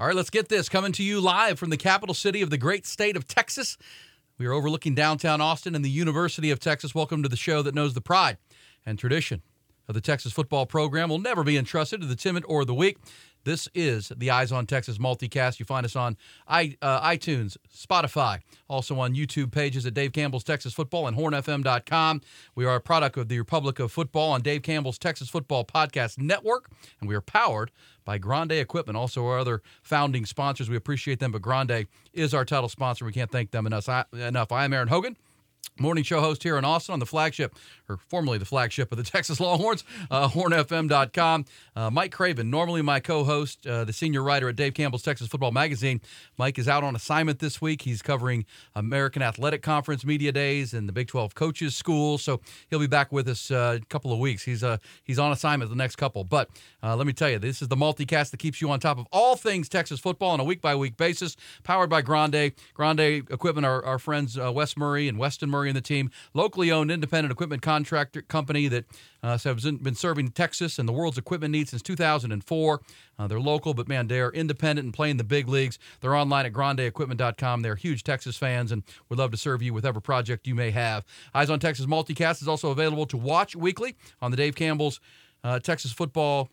All right, let's get this coming to you live from the capital city of the great state of Texas. We are overlooking downtown Austin and the University of Texas. Welcome to the show that knows the pride and tradition the Texas football program will never be entrusted to the timid or the weak. This is the Eyes on Texas multicast. You find us on I, uh, iTunes, Spotify, also on YouTube pages at Dave Campbell's Texas Football and HornFM.com. We are a product of the Republic of Football on Dave Campbell's Texas Football Podcast Network, and we are powered by Grande Equipment, also our other founding sponsors. We appreciate them, but Grande is our title sponsor. We can't thank them enough. I, enough. I am Erin Hogan morning show host here in Austin on the flagship, or formerly the flagship of the Texas Longhorns, uh, hornfm.com. Uh, Mike Craven, normally my co host, uh, the senior writer at Dave Campbell's Texas Football Magazine. Mike is out on assignment this week. He's covering American Athletic Conference Media Days and the Big 12 Coaches School. So he'll be back with us uh, a couple of weeks. He's, uh, he's on assignment the next couple. But uh, let me tell you, this is the multicast that keeps you on top of all things Texas football on a week by week basis, powered by Grande. Grande Equipment, our, our friends Wes Murray and Weston Murray and the team, locally owned independent equipment contractor company that uh, has been serving Texas and the world's equipment needs since 2004. Uh, they're local, but man, they're independent and playing the big leagues. They're online at grandeequipment.com. They're huge Texas fans and would love to serve you with whatever project you may have. Eyes on Texas Multicast is also available to watch weekly on the Dave Campbell's uh, Texas Football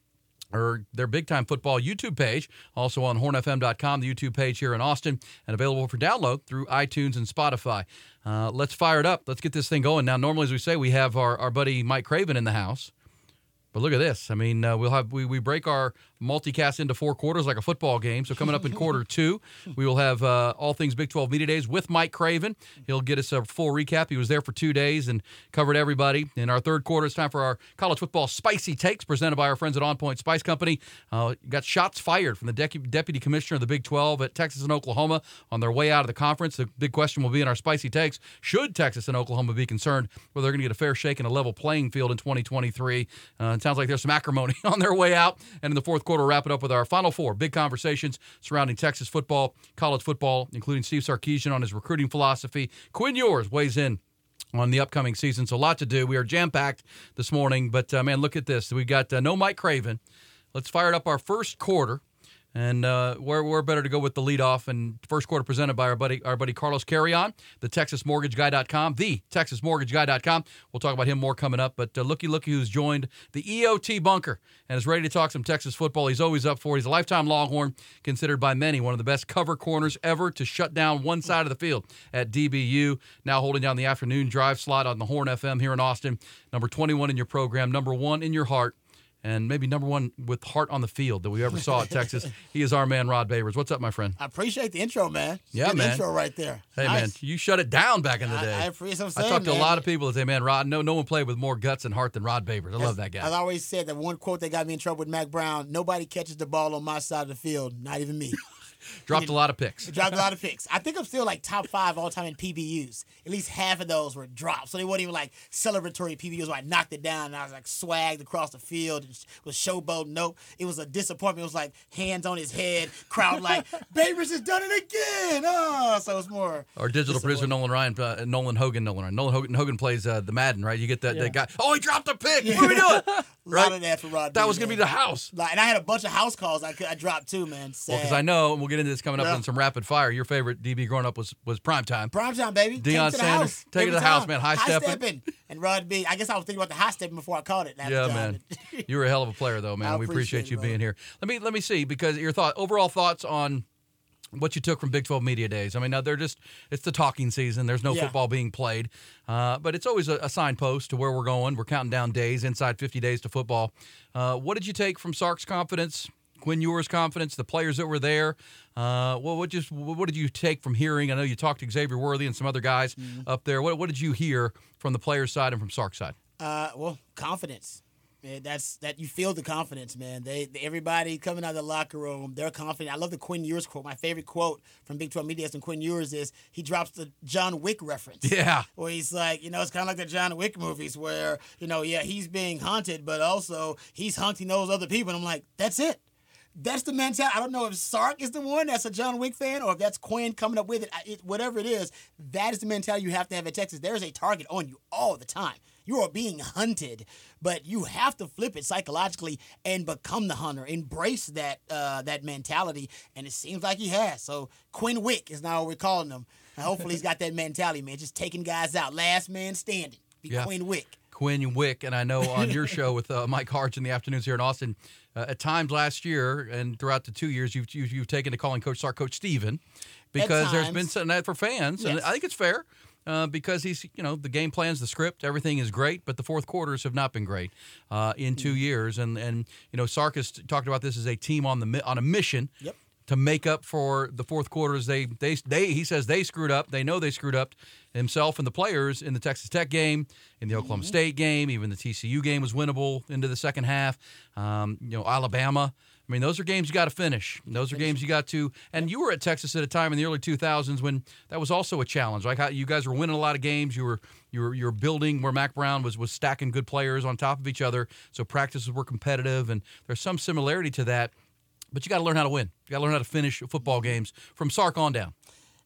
or their big time football YouTube page, also on hornfm.com, the YouTube page here in Austin, and available for download through iTunes and Spotify. Uh, let's fire it up. Let's get this thing going. Now, normally, as we say, we have our, our buddy Mike Craven in the house. But look at this. I mean, uh, we'll have we, we break our multicast into four quarters like a football game. So coming up in quarter two, we will have uh, all things Big 12 Media Days with Mike Craven. He'll get us a full recap. He was there for two days and covered everybody. In our third quarter, it's time for our college football spicy takes presented by our friends at On Point Spice Company. Uh, got shots fired from the de- deputy commissioner of the Big 12 at Texas and Oklahoma on their way out of the conference. The big question will be in our spicy takes: Should Texas and Oklahoma be concerned whether they're going to get a fair shake and a level playing field in 2023? Uh, it sounds like there's some acrimony on their way out. And in the fourth quarter, wrap it up with our final four big conversations surrounding Texas football, college football, including Steve Sarkisian on his recruiting philosophy. Quinn Ewers weighs in on the upcoming season. So a lot to do. We are jam packed this morning, but uh, man, look at this. We've got uh, no Mike Craven. Let's fire it up our first quarter. And uh, we're, we're better to go with the leadoff and first quarter presented by our buddy our buddy Carlos Carrion, the TexasMortgageGuy.com, the TexasMortgageGuy.com. We'll talk about him more coming up. But uh, looky looky who's joined the EOT bunker and is ready to talk some Texas football. He's always up for it. He's a lifetime Longhorn, considered by many one of the best cover corners ever to shut down one side of the field at DBU. Now holding down the afternoon drive slot on the Horn FM here in Austin. Number 21 in your program, number one in your heart and maybe number one with heart on the field that we ever saw at Texas. He is our man, Rod Babers. What's up, my friend? I appreciate the intro, man. Yeah, man. Intro right there. Hey, nice. man, you shut it down back in the day. I, I appreciate what I'm saying, I talked to a lot of people that say, man, Rod, no, no one played with more guts and heart than Rod Babers. I love that guy. I always said that one quote that got me in trouble with Mack Brown: "Nobody catches the ball on my side of the field, not even me." Dropped a lot of picks. Dropped a lot of picks. I think I'm still like top five all time in PBUs. At least half of those were dropped. so they weren't even like celebratory PBUs where I knocked it down and I was like swagged across the field and was showboat. Nope, it was a disappointment. It was like hands on his head, crowd like Babers has done it again. Oh, so it's more. Our digital producer Nolan Ryan, uh, Nolan Hogan, Nolan Ryan. Nolan Hogan, Hogan plays uh, the Madden, right? You get that, that guy. Oh, he dropped a pick. What are we doing? A Right. lot of that for Rod. That B, was gonna be the house. Like, and I had a bunch of house calls I, could, I dropped too, man. Well, because I know, and we'll get into this coming up Yeah. in some rapid fire. Your favorite DB growing up was was prime time. Prime time, baby. Take Deion it to the Sanders, house. take it to the house, man. High stepping. And Rod B. I guess I was thinking about the high stepping before I caught it. Yeah, man. You were a hell of a player, though, man. I we appreciate appreciate you being here. Let me let me see because your thought, overall thoughts on what you took from Big 12 Media Days. I mean, now they're just it's the talking season. There's no Yeah. football being played, uh, but it's always a, a signpost to where we're going. We're counting down days inside 50 days to football. Uh, what did you take from Sark's confidence? Quinn Ewers' confidence, the players that were there. Uh, well, what just what did you take from hearing? I know you talked to Xavier Worthy and some other guys Mm-hmm. up there. What, what did you hear from the players' side and from Sark's side? Uh, well, confidence. Man, that's that you feel the confidence, man. They, they- everybody coming out of the locker room, they're confident. I love the Quinn Ewers quote. My favorite quote from Big 12 Media and Quinn Ewers is he drops the John Wick reference. Yeah. Where he's like, you know, it's kind of like the John Wick movies where, you know, yeah, he's being hunted, but also he's hunting those other people. And I'm like, that's it. That's the mentality. I don't know if Sark is the one that's a John Wick fan or if that's Quinn coming up with it. It. Whatever it is, that is the mentality you have to have at Texas. There is a target on you all the time. You are being hunted, but you have to flip it psychologically and become the hunter. Embrace that uh, that mentality, and it seems like he has. So Quinn Wick is now what we're calling him. Hopefully, he's got that mentality, man. Just taking guys out, last man standing. Be Yeah. Quinn Wick. Quinn Wick, and I know on your show with uh, Mike Harch in the afternoons here in Austin, uh, at times last year and throughout the two years, you've you've, you've taken to calling Coach Sark Coach Steven because there's been times. some that for fans, and Yes. I think it's fair. Uh, because he's, you know, the game plans, the script, everything is great, but the fourth quarters have not been great uh, in two Mm-hmm. years. And and you know, Sark has talked about this as a team on the on a mission Yep. To make up for the fourth quarters. They they they he says they screwed up. They know they screwed up himself and the players in the Texas Tech game, in the Oklahoma State game, even the TCU game was winnable into the second half. Um, you know Alabama. I mean, those are games you got to finish. Those are games you got to. And you were at Texas at a time in the early 2000s when that was also a challenge. Like how you guys were winning a lot of games. You were you were you were building where Mack Brown was was stacking good players on top of each other. So practices were competitive, and there's some similarity to that. But you got to learn how to win. You got to learn how to finish football games from Sark on down.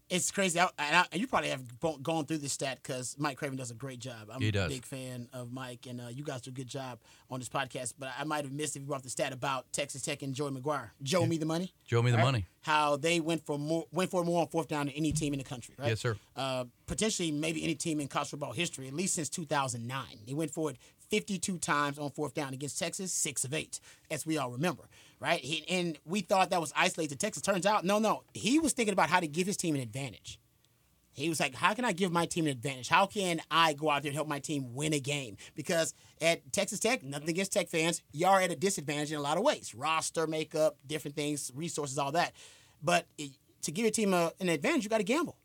It's crazy. I, and, I, you probably have gone through this stat because Mike Craven does a great job. I'm He a does. big fan of Mike, and uh, you guys do a good job on this podcast. But I might have missed if you brought the stat about Texas Tech and Joey McGuire. Joe me the money. Joe me the right? money. How they went for more went for more on fourth down than any team in the country, right? Yes, sir. Uh, potentially, maybe any team in college football history, at least since 2009. They went for it 52 times on fourth down against Texas, six of eight, as we all remember, right? He, and we thought that was isolated to Texas. Turns out, no, no. He was thinking about how to give his team an advantage. He was like, "How can I give my team an advantage? How can I go out there and help my team win a game?" Because at Texas Tech, nothing against Tech fans, you are at a disadvantage in a lot of ways: roster makeup, different things, resources, all that. But it, to give your team a, an advantage, you got to gamble.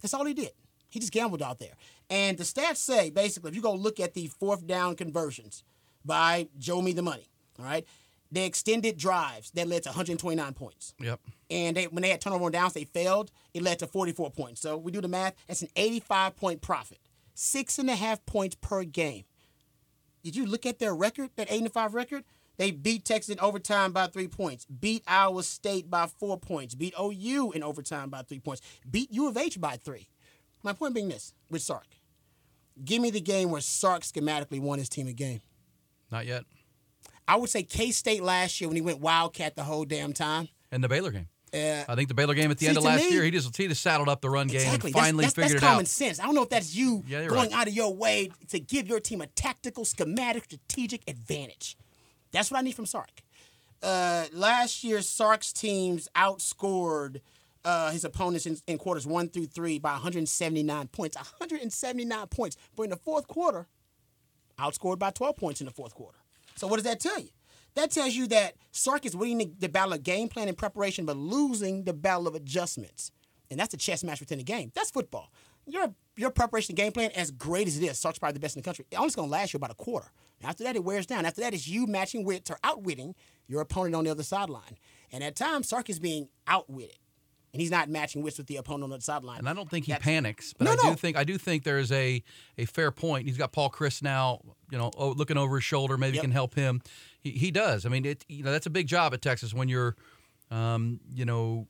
That's all he did. He just gambled out there. And the stats say basically, if you go look at the fourth down conversions by Joe Me the Money, all right, they extended drives that led to 129 points Yep. and they, when they had turnover on downs, they failed. It led to 44 points. So we do the math. That's an 85 point profit, six and a half points per game. Did you look at their record, that eight and five record? They beat Texas in overtime by three points, beat Iowa State by four points, beat OU in overtime by three points, beat U of H by three. My point being this with Sark. Give me the game where Sark schematically won his team a game. Not yet. I would say K State last year when he went Wildcat the whole damn time. And the Baylor game. Uh, I think the Baylor game at the See, end of last me- year, he just he just saddled up the run game Exactly. and That's- finally that's, that's, figured it common sense. I don't know if that's you Yeah, going right. out of your way to give your team a tactical, schematic, strategic advantage. That's what I need from Sark. Uh, last year, Sark's teams outscored uh, his opponents in, in quarters one through three by 179 points. 179 points. But in the fourth quarter, outscored by 12 points in the fourth quarter. So what does that tell you? That tells you that Sark is winning the, battle of game plan and preparation, but losing the battle of adjustments. And that's a chess match within the game. That's football. Your your preparation game plan, as great as it is, Sark's probably the best in the country. It's only going to last you about a quarter. After that, it wears down. After that, it's you matching wits or outwitting your opponent on the other sideline. And at times, Sark is being outwitted, and he's not matching wits with the opponent on the sideline. And I don't think he That's- panics, but No, I do no. think I do think there is a a fair point. He's got Paul Chryst now, you know, looking over his shoulder, maybe Yep. can help him. He, he does. I mean, it you know that's a big job at Texas when you're, um, you know,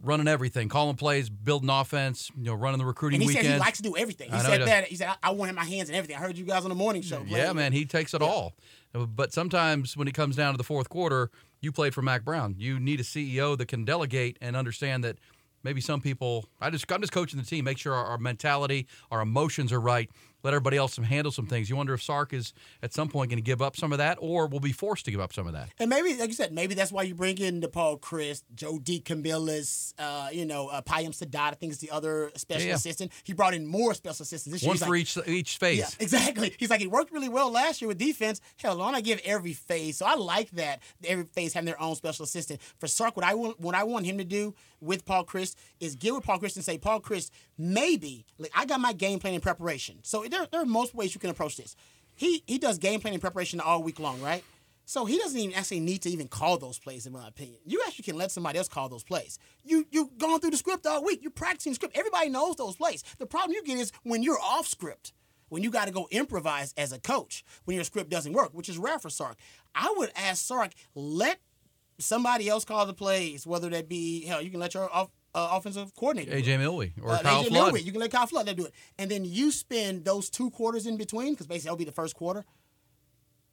running everything, calling plays, building offense, you know, running the recruiting And he weekend. said he likes to do everything. He I know he said that. He said, I, I want him my hands and everything. I heard you guys on the morning show. Yeah, man, he takes it all. But sometimes when it comes down to the fourth quarter, you played for Mack Brown. You need a CEO that can delegate and understand that maybe some people. I just I'm just coaching the team. Make sure our, our mentality, our emotions are right. Let everybody else handle some things. You wonder if Sark is at some point going to give up some of that, or will be forced to give up some of that. And maybe, like you said, maybe that's why you bring in the Paul Chryst, Joe DeCamillis, uh, you know, uh, Payam Saadat, I think is the other special Yeah, yeah. assistant. He brought in more special assistants this year. One for like, each each phase. Yeah, exactly. He's like, he worked really well last year with defense. Hell, why not give every phase? So I like that every phase having their own special assistant. For Sark, what I want, what I want him to do with Paul Chryst is get with Paul Chryst and say, Paul Chryst, maybe like, I got my game plan in preparation. So there, there are most ways you can approach this. He he does game plan in preparation all week long, right? So he doesn't even actually need to even call those plays, in my opinion. You actually can let somebody else call those plays. You you gone through the script all week. You're practicing script. Everybody knows those plays. The problem you get is when you're off script, when you got to go improvise as a coach, when your script doesn't work, which is rare for Sark. I would ask Sark, let somebody else call the plays, whether that be hell, you can let your off, uh, offensive coordinator. AJ Milwee or Uh, Kyle AJ Flood. Milwee. You can let Kyle Flood do it, and then you spend those two quarters in between because basically that'll be the first quarter,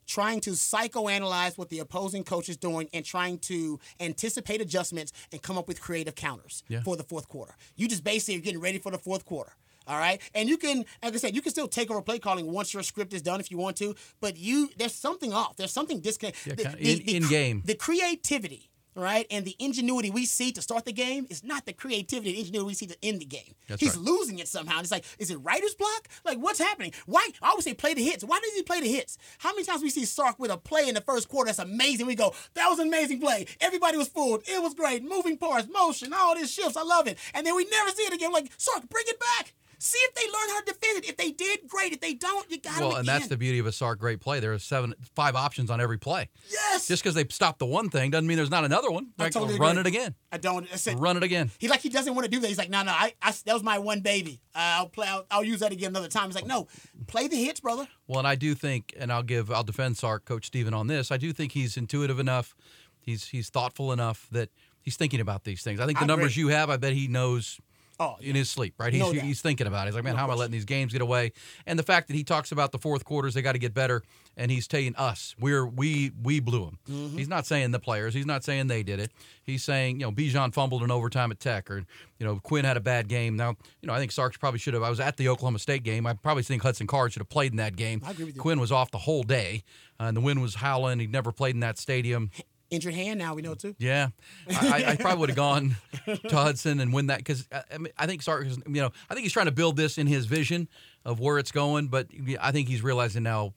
trying to psychoanalyze what the opposing coach is doing and trying to anticipate adjustments and come up with creative counters Yeah. for the fourth quarter. You just basically are getting ready for the fourth quarter. All right, and you can, like I said, you can still take over play calling once your script is done if you want to. But you, there's something off. There's something disconnect. Yeah, the- in- the in game. the creativity, right, and the ingenuity we see to start the game is not the creativity and ingenuity we see to end the game. That's He's right. losing it somehow. It's like, is it writer's block? Like, what's happening? Why? I always say play the hits. Why does he play the hits? How many times we see Sark with a play in the first quarter that's amazing? We go, that was an amazing play. Everybody was fooled. It was great. Moving parts, motion, all these shifts. I love it. And then we never see it again. Like, Sark, bring it back. See if they learn how to defend it. If they did, great. If they don't, you got to. Well, and that's the beauty of a Sark great play. There are seven, five options on every play. yes. Just because they stopped the one thing doesn't mean there's not another one. I Like, totally run agree. it again. I don't. I said, Run it again. He like he doesn't want to do that. He's like, no, no, I, I that was my one baby. Uh, I'll play. I'll, I'll use that again another time. He's like, no, play the hits, brother. Well, and I do think, and I'll give, I'll defend Sark, Coach Steven on this. I do think he's intuitive enough. He's he's thoughtful enough that he's thinking about these things. I think the I numbers you have, I bet he knows Oh, in his sleep, right? He's No he's thinking about it. He's like, man, No how am I letting these games get away? And the fact that he talks about the fourth quarters, they got to get better, and he's telling us we're we we blew them. Mm-hmm. He's not saying the players. He's not saying they did it. He's saying you know Bijan fumbled in overtime at Tech, or you know Quinn had a bad game. Now you know I think Sarks probably should have. I was at the Oklahoma State game. I probably think Hudson Card should have played in that game. I agree with you. Quinn was off the whole day, uh, and the wind was howling. He'd never played in that stadium. Injured hand. Now we know too. Yeah, I, I- probably would have gone to Hudson and win that because I, I, mean, I think Sark, you know, I think he's trying to build this in his vision of where it's going, but I think he's realizing now,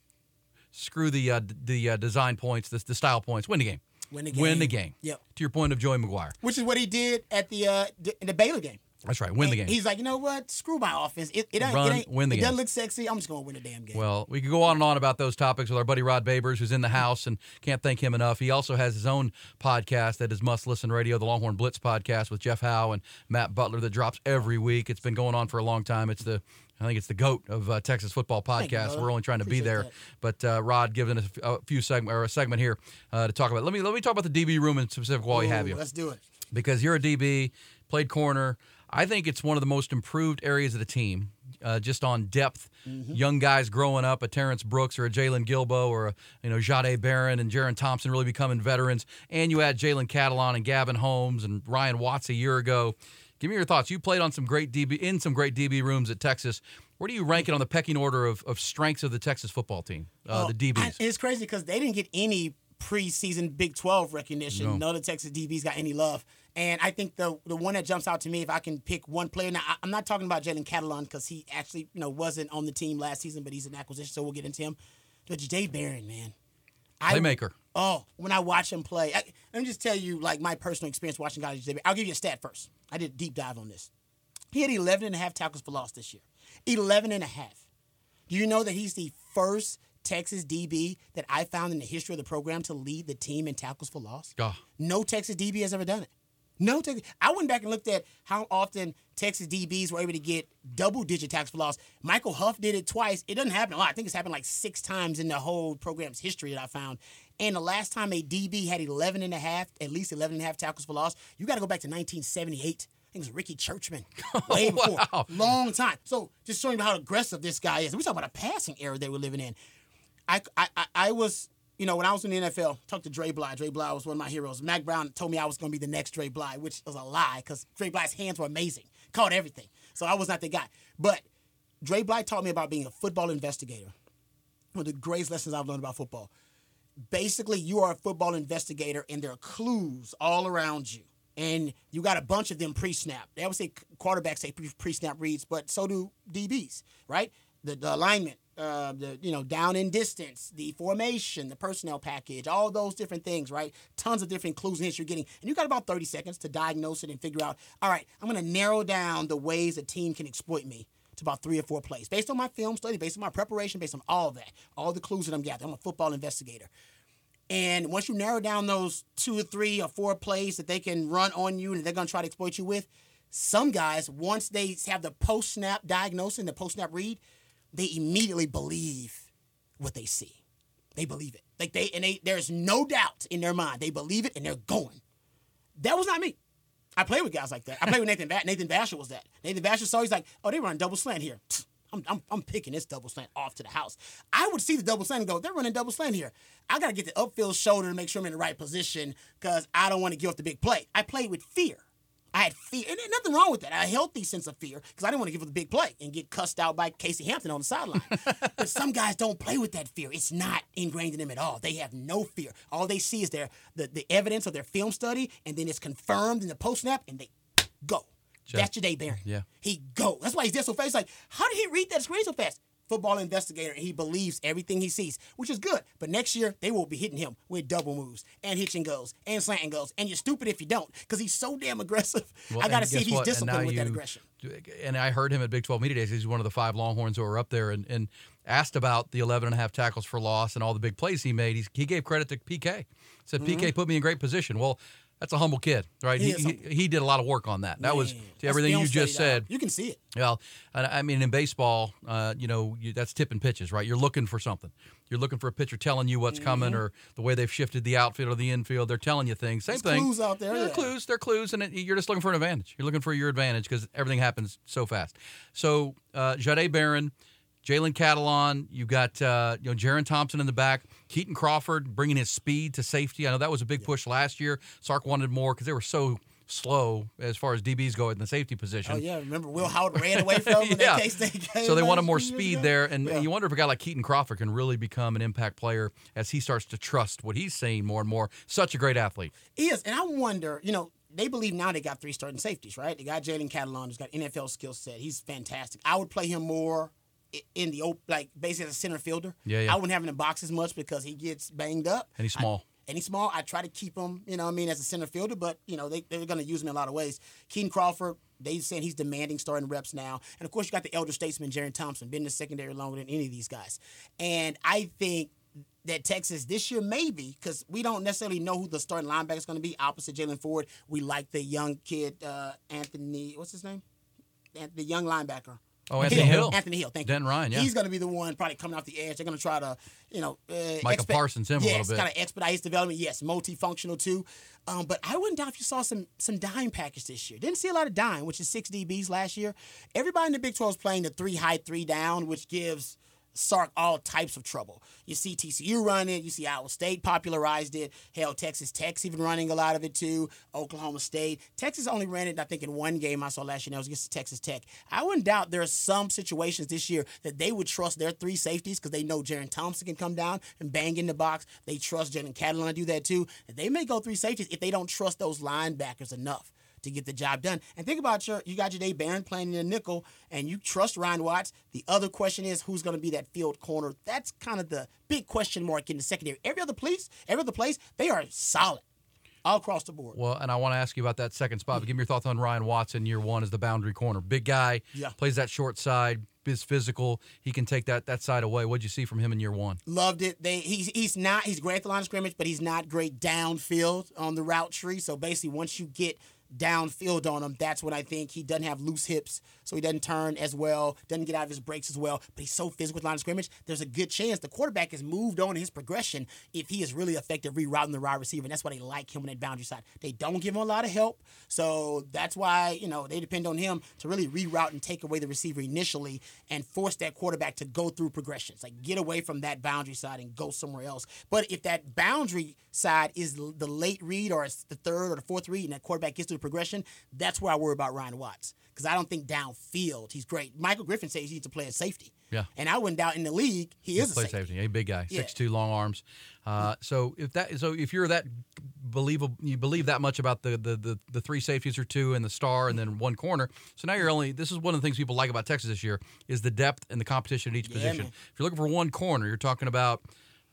screw the uh, the uh, design points, the, the style points, win the game, Win the game. win the game. Yep. To your point of Joey McGuire, Which is what he did at the uh in the Baylor game. That's right, win the game. He's like, you know what? Screw my offense. It, it, Run, it, ain't, win the it game. doesn't look sexy. I'm just gonna win the damn game. Well, we could go on and on about those topics with our buddy Rod Babers, who's in the house, and can't thank him enough. He also has his own podcast that is Must Listen Radio, the Longhorn Blitz podcast with Jeff Howe and Matt Butler that drops every week. It's been going on for a long time. It's the I think it's the goat of uh, Texas football you, podcast. We're only trying to be there, that. but uh, Rod giving us a few segment or a segment here uh, to talk about. Let me let me talk about the DB room in specific while you have Ooh, you Let's do it. because you're a DB, played corner. I think it's one of the most improved areas of the team, uh, just on depth. Young guys growing up, a Terrence Brooks or a Jaylon Guilbeau or a you know Jahdae Barron and Jerrin Thompson really becoming veterans. And you add Jalen Catalon and Gavin Holmes and Ryan Watts a year ago. Give me your thoughts. You played on some great DB in some great DB rooms at Texas. Where do you rank it on the pecking order of, of strengths of the Texas football team, uh, Well, the DBs? I- it's crazy because they didn't get any preseason Big 12 recognition. No. None of the Texas DBs got any love. And I think the the one that jumps out to me, if I can pick one player, now I, I'm not talking about Jalen Catalon because he actually you know wasn't on the team last season, but he's an acquisition, so we'll get into him. But Jay Barron, man, I, Playmaker. Oh, when I watch him play, I, let me just tell you like my personal experience watching guys. Jay I'll give you a stat first. I did a deep dive on this. He had 11 and a half tackles for loss this year. 11 and a half. Do you know that he's the first Texas DB that I found in the history of the program to lead the team in tackles for loss? Oh, No Texas DB has ever done it. No I went back and looked at how often Texas DBs were able to get double digit tackles for loss. Michael Huff did it twice. It doesn't happen a lot. I think it's happened like six times in the whole program's history that I found. And the last time a DB had 11 and a half, at least 11 and a half tackles for loss, you got to go back to 1978. I think it was Ricky Churchman. Way before. Wow. Long time. So just showing you how aggressive this guy is. We're talking about a passing era they were living in. I, I, I- I was, you know, when I was in the NFL, talked to Dre Bly. Dre Bly was one of my heroes. Mack Brown told me I was going to be the next Dre Bly, which was a lie because Dre Bly's hands were amazing, caught everything. So I was not the guy. But Dre Bly taught me about being a football investigator. One of the greatest lessons I've learned about football. Basically, you are a football investigator, and there are clues all around you. And you got a bunch of them pre-snap. They always say quarterbacks say pre- pre-snap reads, but so do DBs, right? The, the alignment, uh, the you know down in distance, the formation, the personnel package, all those different things, right? Tons of different clues and hints you're getting, and you got about 30 seconds to diagnose it and figure out. All right, I'm going to narrow down the ways a team can exploit me to about three or four plays based on my film study, based on my preparation, based on all that, all the clues that I'm gathering. I'm a football investigator. And once you narrow down those two or three or four plays that they can run on you and they're going to try to exploit you with, some guys, once they have the post snap diagnosis and the post snap read, they immediately believe what they see. They believe it. Like they and they there's no doubt in their mind. They believe it and they're going. That was not me. I play with guys like that. I play with Nathan. Ba- Nathan Vasher was that. Nathan Vasher saw he's like, oh, they run double slant here. I'm, I'm, I'm picking this double slant off to the house. I would see the double slant and go, they're running double slant here. I got to get the upfield shoulder to make sure I'm in the right position because I don't want to give up the big play. I played with fear. I had fear, and nothing wrong with that. A healthy sense of fear because I didn't want to give up the big play and get cussed out by Casey Hampton on the sideline. but some guys don't play with that fear. It's not ingrained in them at all. They have no fear. All they see is their the, the evidence of their film study, and then it's confirmed in the post snap, and they go. That's your day, Barron. Yeah. He go. That's why he's there so fast. He's Like, how did he read that screen so fast? Football investigator, and he believes everything he sees, which is good. But next year, they will be hitting him with double moves and hitching goes and slanting goes. And you're stupid if you don't, because he's so damn aggressive. Well, I got to see if he's what? Disciplined with that aggression. And I heard him at Big 12 Media Days. He's one of the five Longhorns who are up there and, and asked about the 11 and a half tackles for loss and all the big plays he made. He's, he gave credit to PK. Said, mm-hmm. PK put me in great position. Well, that's a humble kid, right? Mm-hmm. He He, he, did a lot of work on that. That was to everything you just dog. said. You can see it. Well, I mean, in baseball, uh, you know, you, that's tipping pitches, right? You're looking for something. You're looking for a pitcher telling you what's coming, or the way they've shifted the outfield or the infield. They're telling you things. Same Mm-hmm. There's thing. clues out there, Yeah, yeah. clues. They're clues, and it, you're just looking for an advantage. You're looking for your advantage because everything happens so fast. So, uh, Jahdae Barron. Jalen Catalon, you've got uh, you know Jerrin Thompson in the back, Kitan Crawford bringing his speed to safety. I know that was a big push last year. Sark wanted more because they were so slow as far as DBs go in the safety position. Oh yeah, remember Will Howard ran away from him in Yeah. K-State. So they wanted more speed there, and Yeah. you wonder if a guy like Kitan Crawford can really become an impact player as he starts to trust what he's seeing more and more. Such a great athlete. He is, and I wonder, you know, they believe now they got three starting safeties, right? They got Jalen Catalon, who's got NFL skill set. He's fantastic. I would play him more in the open, like basically as a center fielder. Yeah, yeah. I wouldn't have him in the box as much because he gets banged up. And he's I- small. and he's small. I try to keep him, you know, what I mean, as a center fielder, but you know they they're going to use him in a lot of ways. Kitan Crawford, they saying he's demanding starting reps now, and of course you got the elder statesman Jerrin Thompson, been in the secondary longer than any of these guys, and I think that Texas this year maybe because we don't necessarily know who the starting linebacker is going to be opposite Jaylan Ford. We like the young kid uh, Anthony, what's his name? The young linebacker. Oh, Anthony Hill. Anthony Hill. Thank you. Ryan, yeah. He's going to be the one probably coming off the edge. They're going to try to, you know, uh, Micah Parsons him a little yes, bit. kind of expedite his development. Yes, multifunctional too. Um, but I wouldn't doubt if you saw some some dime package this year. Didn't see a lot of dime, which is six DBs last year. Everybody in the Big 12 is playing the three high, three down, which gives Sark all types of trouble. You see TCU run it. You see Iowa State popularized it. Hell, Texas Tech's even running a lot of it too. Oklahoma State. Texas only ran it, I think, in one game I saw last year. That was against Texas Tech. I wouldn't doubt there are some situations this year that they would trust their three safeties because they know Jerrin Thompson can come down and bang in the box. They trust Jalen Catalon to do that too. They may go three safeties if they don't trust those linebackers enough to get the job done. And think about your you got your Jahdae Barron playing in the nickel and you trust Ryan Watts. The other question is who's gonna be that field corner. That's kind of the big question mark in the secondary. Every other place, every other place, they are solid. All across the board. Well, and I want to ask you about that second spot. But give me your thoughts on Ryan Watson, year one as the boundary corner. Big guy, Yeah. plays that short side, is physical. He can take that that side away. What'd you see from him in year one? Loved it. They he's he's not he's great at the line of scrimmage, but he's not great downfield on the route tree. So basically, once you get downfield on him, that's when I think. He doesn't have loose hips, so he doesn't turn as well, doesn't get out of his breaks as well. But he's so physical with line of scrimmage. There's a good chance the quarterback has moved on in his progression if he is really effective rerouting the wide receiver. And that's why they like him on that boundary side. They don't give him a lot of help, so that's why you know they depend on him to really reroute and take away the receiver initially and force that quarterback to go through progressions, like get away from that boundary side and go somewhere else. But if that boundary side is the late read or it's the third or the fourth read and that quarterback gets through the progression, that's where I worry about Ryan Watts because I don't think downfield he's great. Michael Griffin says he needs to play at safety. Yeah. and I wouldn't doubt in the league he is a Play safety. safety. A big guy, Yeah. six two, long arms. Uh, so if that, so if you're that believable, you believe that much about the, the the the three safeties or two and the star and then one corner. So now you're only. This is one of the things people like about Texas this year is the depth and the competition at each Yeah, position. man. If you're looking for one corner, you're talking about.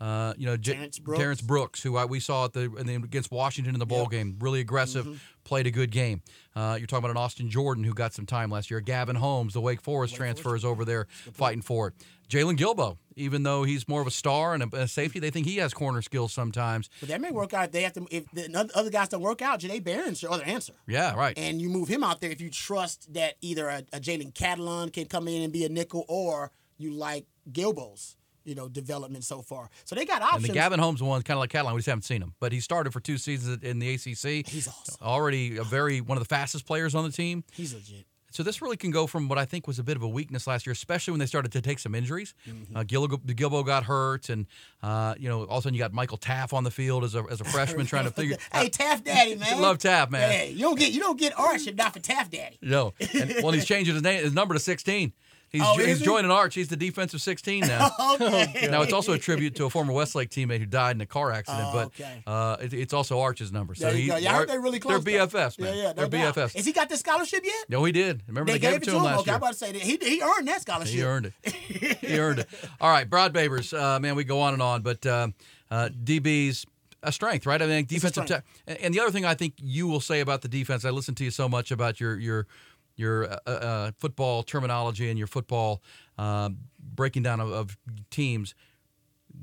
Uh, you know, J- Terrence Brooks. Terrence Brooks, who I, we saw at the, in the against Washington in the bowl Yep. game, really aggressive, Mm-hmm. played a good game. Uh, you're talking about an Austin Jordan who got some time last year. Gavin Holmes, the Wake Forest transfer, is over there fighting for it. Jaylon Guilbeau, even though he's more of a star and a, a safety, they think he has corner skills sometimes. But that may work out. They have to if the other guys don't work out. Jahdae Barron's your other answer. Yeah, right. and you move him out there if you trust that either a, a Jalen Catalon can come in and be a nickel, or you like Guilbeau's you know development so far. So they got options. And the Gavin Holmes one, kind of like Catalon, we just haven't seen him, but he started for two seasons in the ACC. He's awesome. Already a very one of the fastest players on the team. He's legit. So this really can go from what I think was a bit of a weakness last year, especially when they started to take some injuries. Uh, Gil- Guilbeau got hurt, and uh, you know all of a sudden you got Michael Taaffe on the field as a, as a freshman trying to figure. Hey, Taft Daddy, man. Love Taaffe, man. Hey, you don't get you don't get Arch if not for Taft Daddy. No, and, well he's changing his name, his number to sixteen. He's, Oh, he's he? joining Arch. He's the defensive 16 now. Okay. now, it's also a tribute to a former Westlake teammate who died in a car accident, Oh, but okay. uh, it, it's also Arch's number. So he. Yeah, they're really close. They're though. BFFs, man. Yeah, yeah, they're doubt. BFFs. Has he got the scholarship yet? No, he did. Remember They, they, gave, it to him, last Okay, year. I'm about to say that he he earned that scholarship. He earned it. he earned it. All right, Rod Babers, uh, man, we go on and on, but uh, uh, DB's a strength, right? I mean, defensive. Te- and the other thing I think you will say about the defense, I listen to you so much about your your your uh, uh, football terminology and your football um, breaking down of, of teams.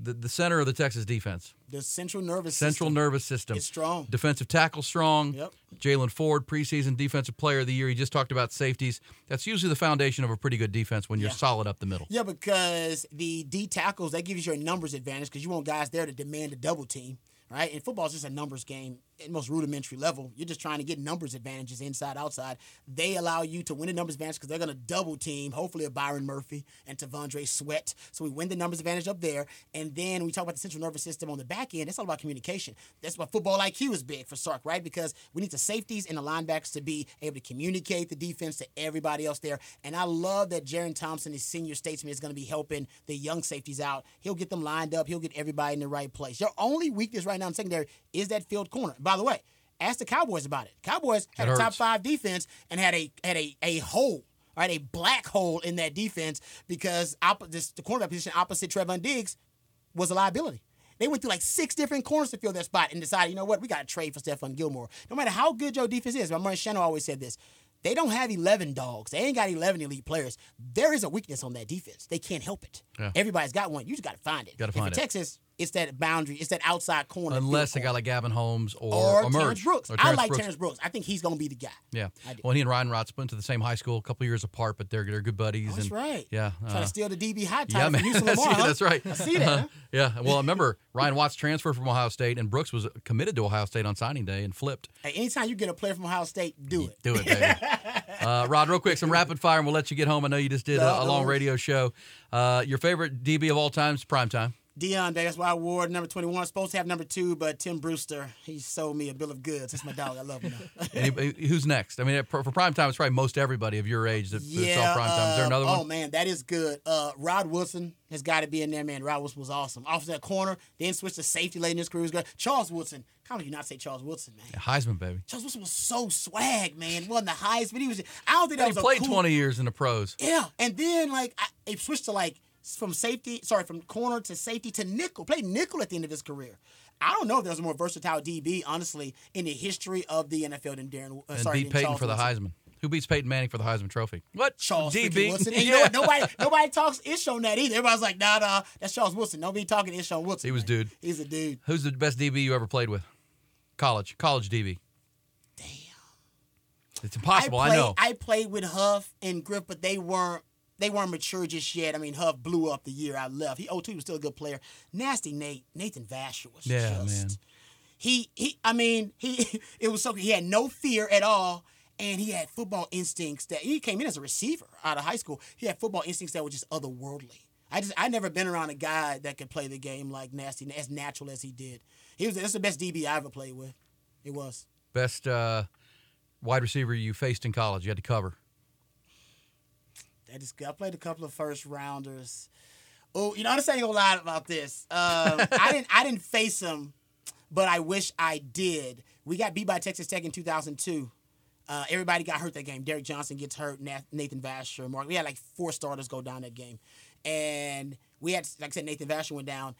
The, the center of the Texas defense, The central nervous central system nervous system, is strong. defensive tackle strong. Yep. Jaylan Ford, preseason defensive player of the year. He just talked about safeties. That's usually the foundation of a pretty good defense when you're Yeah. solid up the middle. Yeah, because the D tackles that gives you a numbers advantage because you want guys there to demand a double team, right? And football is just a numbers game most rudimentary level. You're just trying to get numbers advantages inside outside. They allow you to win the numbers advantage because they're going to double team, hopefully a Byron Murphy and T'Vondre Sweat. So we win the numbers advantage up there, and then we talk about the central nervous system on the back end. It's all about communication. That's why football IQ is big for Sark, right? Because we need the safeties and the linebackers to be able to communicate the defense to everybody else there. And I love that Jerrin Thompson, his senior statesman, is going to be helping the young safeties out. He'll get them lined up. He'll get everybody in the right place. Your only weakness right now in secondary is that field corner. By the way, ask the Cowboys about it. Cowboys had a top hurts. five defense and had a had a a hole. Right, a black hole in that defense because oppo- this, the cornerback position opposite Trevon Diggs was a liability. They went through like six different corners to fill that spot and decided, you know what, we got to trade for Stephon Gilmore. No matter how good your defense is, my man Shannon always said this. They don't have 11 dogs. They ain't got 11 elite players. There is a weakness on that defense. They can't help it. Yeah. Everybody's got one. You just got to find it. Gotta find it. Texas, it's that boundary. It's that outside corner. Unless a field guy like Gavin Holmes or, or. Terrence Brooks. Or I like Brooks. Terrence Brooks. I think he's going to be the guy. Yeah. Well, he and Ryan Watts went to the same high school, a couple years apart, but they're they're good buddies. Oh, that's and, right. Yeah. Trying uh, to steal the DB high yeah, man. from Lamar. huh? that's right. I see that. huh? yeah. Well, I remember Ryan Watts transferred from Ohio State, and Brooks was committed to Ohio State on signing day and flipped. Hey, anytime you get a player from Ohio State, do it. Do it, baby. uh, Rod, real quick, some rapid fire, and we'll let you get home. I know you just did No, a, a no long radio show. Uh, your favorite DB of all time is prime time. Dion Day, that's why I wore number 21. Supposed to have number two, but Tim Brewster, he sold me a bill of goods. That's my dog. I love him. though. Who's next? I mean, for, for prime time, it's probably most everybody of your age that, that saw prime time. Is there uh, another Oh one? man, that is good. Uh, Rod Woodson has got to be in there, man. Rod Woodson was awesome. Off that corner, then switched to safety late in his career. Charles Woodson. How do you not say Charles Woodson, man? Heisman, baby. Charles Woodson was so swag, man. Wasn't the highest, but he was. I don't think that He was a played cool- 20 years in the pros. Yeah, and then like I, it switched to like from safety, sorry, from corner to safety to nickel. Played nickel at the end of his career. I don't know if there's a more versatile DB, honestly, in the history of the NFL than Darren. Uh, And sorry, beat Peyton Charles for the Woodson. Heisman. Who beats Peyton Manning for the Heisman Trophy? What? Charles DB. Woodson. And you know what? Nobody, nobody talks ish on that either. Everybody's like, nah, nah, that's Charles Woodson. Nobody talking ish on Woodson. He was man. dude. He's a dude. Who's the best DB you ever played with? College. College DB. Damn. It's impossible. I, played, know. I played with Huff and Griff, but they weren't they weren't mature just yet. I mean, Huff blew up the year I left. He 02 was still a good player. Nasty Nate, Nathan Vasher was Yeah, just man. he he I mean, he it was so he had no fear at all. And he had football instincts that he came in as a receiver out of high school. He had football instincts that were just otherworldly. I just I never been around a guy that could play the game like nasty as natural as he did. He was that's the best DB I ever played with. It was. best uh, wide receiver you faced in college. You had to cover. I just I played a couple of first rounders. Oh, you know, I'm just saying a lot about this. Um, I didn't I didn't face him, but I wish I did. We got beat by Texas Tech in 2002. Uh, everybody got hurt that game. Derrick Johnson gets hurt. Nathan Vasher, Mark. We had like four starters go down that game, and we had like I said, Nathan Vasher went down,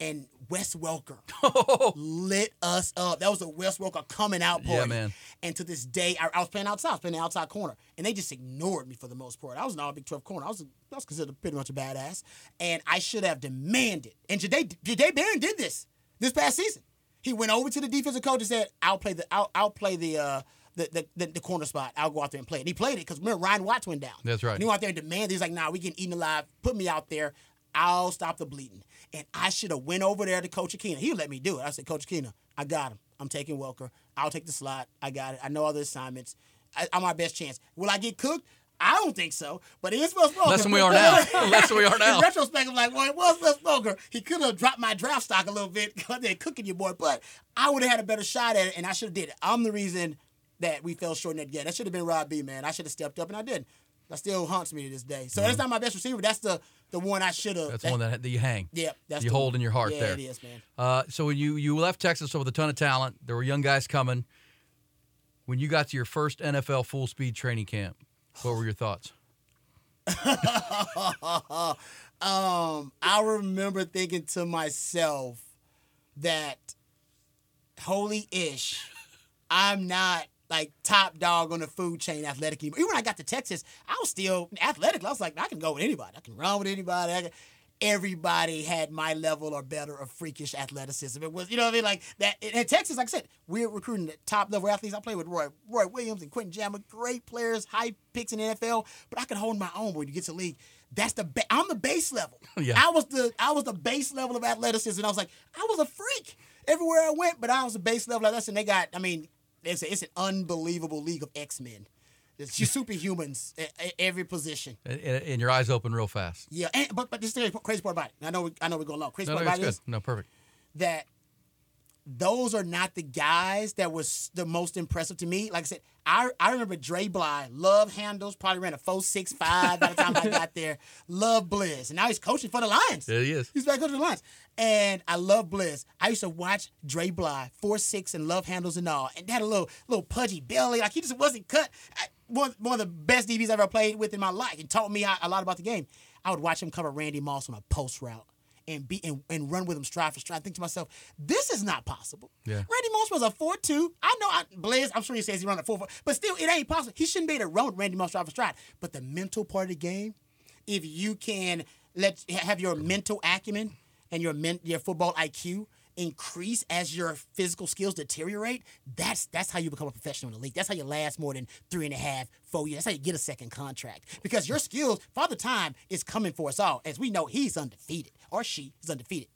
and Wes Welker lit us up. That was a Wes Welker coming out party. Yeah, man. And to this day, I, I was playing outside, I was playing the outside corner, and they just ignored me for the most part. I was an all Big 12 corner. I was, I was considered pretty much a badass, and I should have demanded. And Jahdae, Jahdae Barron did this this past season. He went over to the defensive coach and said, "I'll play the, I'll, I'll play the." Uh, the, the, the, the corner spot. I'll go out there and play it. And he played it because remember Ryan Watts went down. That's right. And he went out there and demanded. He's like, "Nah, we getting eaten alive. Put me out there. I'll stop the bleeding. And I should have went over there to Coach Akina. He let me do it. I said, Coach Akina, I got him. I'm taking Welker. I'll take the slot. I got it. I know other assignments. I, I'm our best chance. Will I get cooked? I don't think so, but it is Wes Welker. Less than we are now. Less than we are now. In retrospect, I'm like, well, it was Welker. He could have dropped my draft stock a little bit because they're cooking you, boy. But I would have had a better shot at it, and I should have did it. I'm the reason that we fell short in that game. That should have been Rob B, man. I should have stepped up, and I did. That still haunts me to this day. So that's not my best receiver. That's the the one I should have. That's the one that, that you hang. Yeah, that's you hold one. in your heart yeah, there. it is, man. Uh, so when you you left Texas with a ton of talent, there were young guys coming. When you got to your first NFL full speed training camp, what were your thoughts? um, I remember thinking to myself that holy ish, I'm not like top dog on the food chain athletic anymore. Even when I got to Texas, I was still athletic. I was like, I can go with anybody. I can run with anybody. I can, everybody had my level or better of freakish athleticism. It was, you know what I mean? Like that in Texas, like I said, we're recruiting the top level athletes. I played with Roy, Roy Williams and Quentin Jammer, great players, high picks in the NFL, but I could hold my own when you get to the league. That's the ba- I'm the base level. Yeah. I was the I was the base level of athleticism. I was like, I was a freak everywhere I went, but I was the base level of athleticism. They got, I mean, it's, a, it's an unbelievable league of X Men. It's superhumans at, at every position. And, and your eyes open real fast. Yeah, and, but but this is the crazy part about it. I know we, I know we're going long. Crazy No, no, part it's about it good. is No, perfect. that those are not the guys that was the most impressive to me. Like I said, I I remember Dre Bly, love handles, probably ran a four six five by the time I got there. Love Bliss, and now he's coaching for the Lions. There he is. He's back coaching the Lions, and I love Bliss. I used to watch Dre Bly, four six and love handles and all, and had a little little pudgy belly, like he just wasn't cut. I, one, one of the best DBs I ever played with in my life, and taught me a lot about the game. I would watch him cover Randy Moss on a post route and be and, and run with him stride for stride. I think to myself, this is not possible. Yeah. Randy Moss was a four two. I know I, Blaze. I'm sure he says he run a four four, but still, it ain't possible. He shouldn't be able to run with Randy Moss stride for stride. But the mental part of the game, if you can let have your mental acumen and your men, your football IQ increase as your physical skills deteriorate, that's that's how you become a professional in the league. That's how you last more than three and a half, four years. That's how you get a second contract. Because your skills, Father Time is coming for us all. As we know, he's undefeated. Or she is undefeated.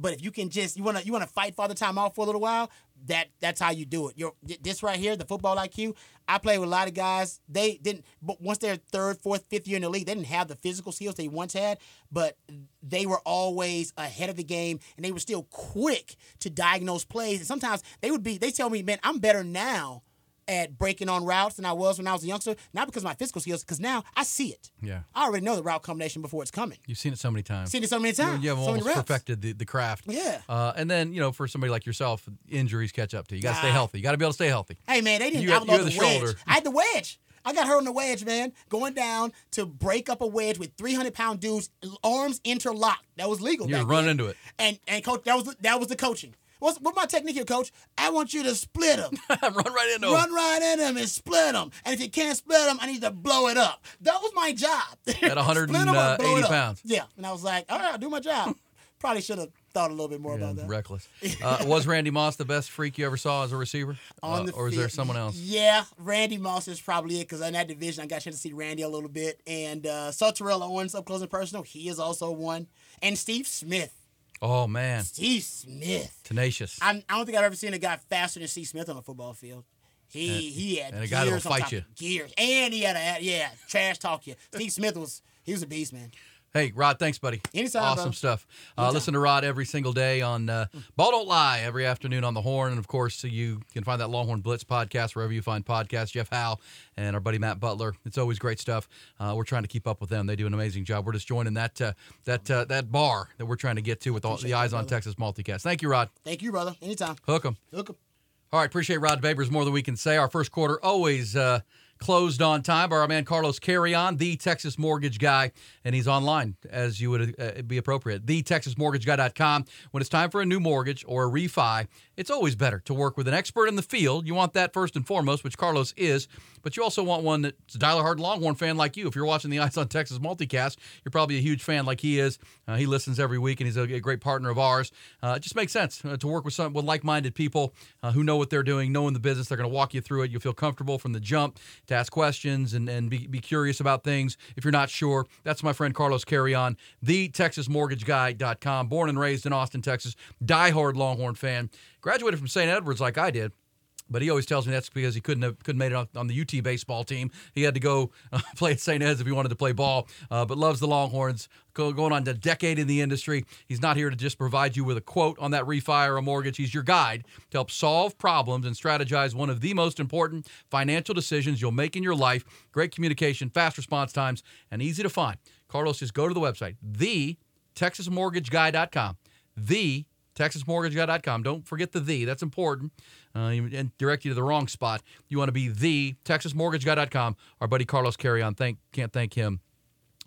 But if you can just you wanna you wanna fight Father Time off for a little while, that that's how you do it. You're this right here, the football IQ. I play with a lot of guys. They didn't, but once they're third, fourth, fifth year in the league, they didn't have the physical skills they once had. But they were always ahead of the game, and they were still quick to diagnose plays. And sometimes they would be. They tell me, man, I'm better now at breaking on routes than I was when I was a youngster. Not because of my physical skills, because now I see it. Yeah. I already know the route combination before it's coming. You've seen it so many times. Seen it so many You, times. you have so almost perfected the, the craft. Yeah. Uh, and then, you know, for somebody like yourself, injuries catch up to you. You got to stay healthy. You got to be able to stay healthy. Hey man, they didn't You had- outlaw you had the, the wedge. shoulder. I had the wedge. I got hurt on the wedge, man. Going down to break up a wedge with 300 pound dudes, arms interlocked. That was legal. You running into it. And and coach, that was the, that was the coaching. What's what my technique here, coach? I want you to split them. Run right into them. Run right in them and split them. And if you can't split them, I need to blow it up. That was my job. At Split 'em or 180 blow it up. pounds. Yeah. And I was like, all right, I'll do my job. Probably should have thought a little bit more Yeah, about that. reckless. Uh, was Randy Moss the best freak you ever saw as a receiver? Uh, or is there someone else? Yeah, Randy Moss is probably it because in that division, I got a chance to see Randy a little bit. And uh, saw Terrell Owens up close and personal. He is also one. And Steve Smith. Oh, man. Steve Smith. Tenacious. I'm, I don't think I've ever seen a guy faster than Steve Smith on a football field. He he had and a guy that'll fight you. gears, and he had a yeah trash talk you. Steve Smith was he was a beast, man. Hey, Rod, thanks, buddy. Anytime, Awesome bro. stuff. Uh, listen to Rod every single day on uh, Ball Don't Lie every afternoon on the Horn. And of course, you can find that Longhorn Blitz podcast wherever you find podcasts. Jeff Howe and our buddy Matt Butler. It's always great stuff. Uh, we're trying to keep up with them. They do an amazing job. We're just joining that uh, that uh, that bar that we're trying to get to with all the Eyes on Texas multicast. Thank you, Rod. Thank you, brother. Anytime. Hook 'em. Look, All right, appreciate Rod Babers more than we can say. Our first quarter always uh, closed on time by our man Carlos Carrion, the Texas Mortgage Guy, and he's online as you would uh, be appropriate. TheTexasMortgageGuy.com. When it's time for a new mortgage or a refi, it's always better to work with an expert in the field. You want that first and foremost, which Carlos is, but you also want one that's a Dialer Hard Longhorn fan like you. If you're watching the Eyes on Texas multicast, you're probably a huge fan like he is. Uh, he listens every week, and he's a, great partner of ours. Uh, it just makes sense uh, to work with some with like-minded people uh, who know what they're doing, know in the business. They're going to walk you through it. You'll feel comfortable from the jump. To ask questions and, and be, be curious about things. If you're not sure, that's my friend Carlos Carrion, the TexasMortgageGuy.com. Born and raised in Austin, Texas, diehard Longhorn fan. Graduated from St. Edwards like I did. But he always tells me that's because he couldn't have couldn't made it on, the UT baseball team. He had to go uh, play at St. Ed's if he wanted to play ball. Uh, but loves the Longhorns. Go, going on a decade in the industry. He's not here to just provide you with a quote on that refi or a mortgage. He's your guide to help solve problems and strategize one of the most important financial decisions you'll make in your life. Great communication, fast response times, and easy to find. Carlos, just go to the website, the TexasMortgageGuy.com. The TexasMortgageGuy.com. Don't forget the the. That's important. Uh, and direct you to the wrong spot. You want to be the TexasMortgageGuy.com. Our buddy Carlos Carrion. Thank can't thank him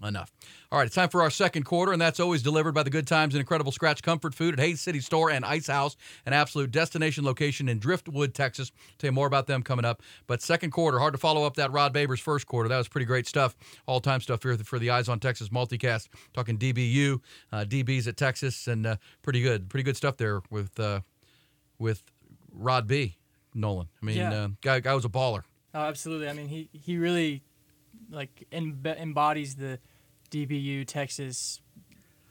enough. All right, it's time for our second quarter, and that's always delivered by the Good Times and Incredible Scratch Comfort Food at Hays City Store and Ice House, an absolute destination location in Driftwood, Texas. Tell you more about them coming up. But second quarter, hard to follow up that Rod Babers first quarter. That was pretty great stuff, all time stuff here for the Eyes on Texas multicast. Talking DBU, uh, DBs at Texas, and uh, pretty good, pretty good stuff there with uh, with Rod B. Nolan. I mean, yeah. Uh, guy, guy was a baller. Oh, absolutely. I mean, he he really like embodies the DBU Texas.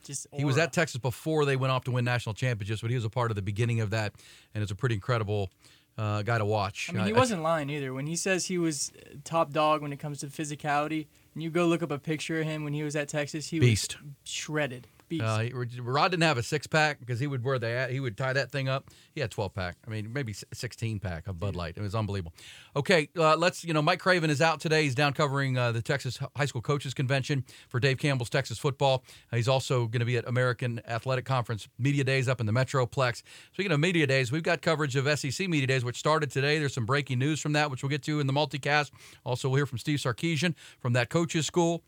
Just he was at Texas before they went off to win national championships, but he was a part of the beginning of that, and it's a pretty incredible uh, guy to watch. I mean, he wasn't lying either when he says he was top dog when it comes to physicality. And you go look up a picture of him when he was at Texas, he Beast. was shredded. Uh, Rod didn't have a six pack because he would wear that. He would tie that thing up. He had twelve pack. I mean, maybe sixteen pack of Bud Light. It was unbelievable. Okay, uh, let's. You know, Mike Craven is out today. He's down covering uh, the Texas High School Coaches Convention for Dave Campbell's Texas Football. Uh, he's also going to be at American Athletic Conference Media Days up in the Metroplex. Speaking of media days, we've got coverage of SEC Media Days, which started today. There's some breaking news from that, which we'll get to in the multicast. Also, we'll hear from Steve Sarkisian from that coaches school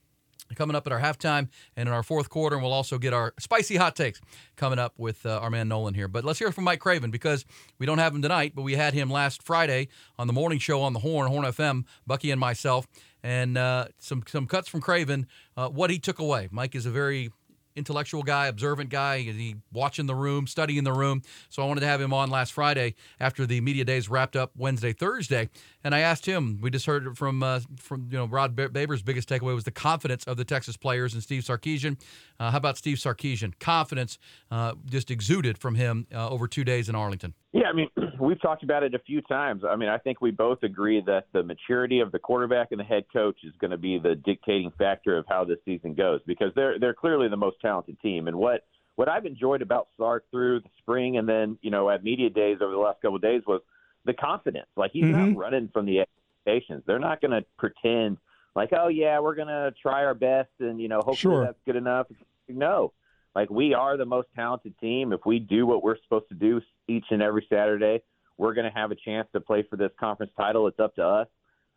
coming up at our halftime and in our fourth quarter. And we'll also get our spicy hot takes coming up with uh, our man Nolan here. But let's hear from Mike Craven because we don't have him tonight, but we had him last Friday on the morning show on the Horn, Horn FM, Bucky and myself, and uh, some some cuts from Craven, uh, what he took away. Mike is a very intellectual guy, observant guy. He watching the room, studying the room. So I wanted to have him on last Friday after the media days wrapped up Wednesday, Thursday, and I asked him. We just heard from uh, from you know Rod Babers' biggest takeaway was the confidence of the Texas players and Steve Sarkisian. Uh, how about Steve Sarkisian? Confidence uh, just exuded from him uh, over two days in Arlington. Yeah, I mean, we've talked about it a few times. I mean, I think we both agree that the maturity of the quarterback and the head coach is going to be the dictating factor of how this season goes because they're they're clearly the most talented team. And what what I've enjoyed about Sark through the spring and then you know at media days over the last couple of days was the confidence. Like he's mm-hmm. not running from the expectations. They're not going to pretend like, oh yeah, we're going to try our best and you know hopefully sure. that's good enough. No, like we are the most talented team. If we do what we're supposed to do each and every Saturday, we're going to have a chance to play for this conference title. It's up to us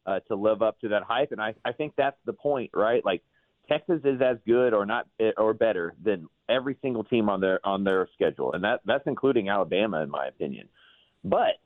uh, to live up to that hype, and I, I think that's the point, right? Like Texas is as good or not or better than every single team on their on their schedule, and that that's including Alabama, in my opinion. But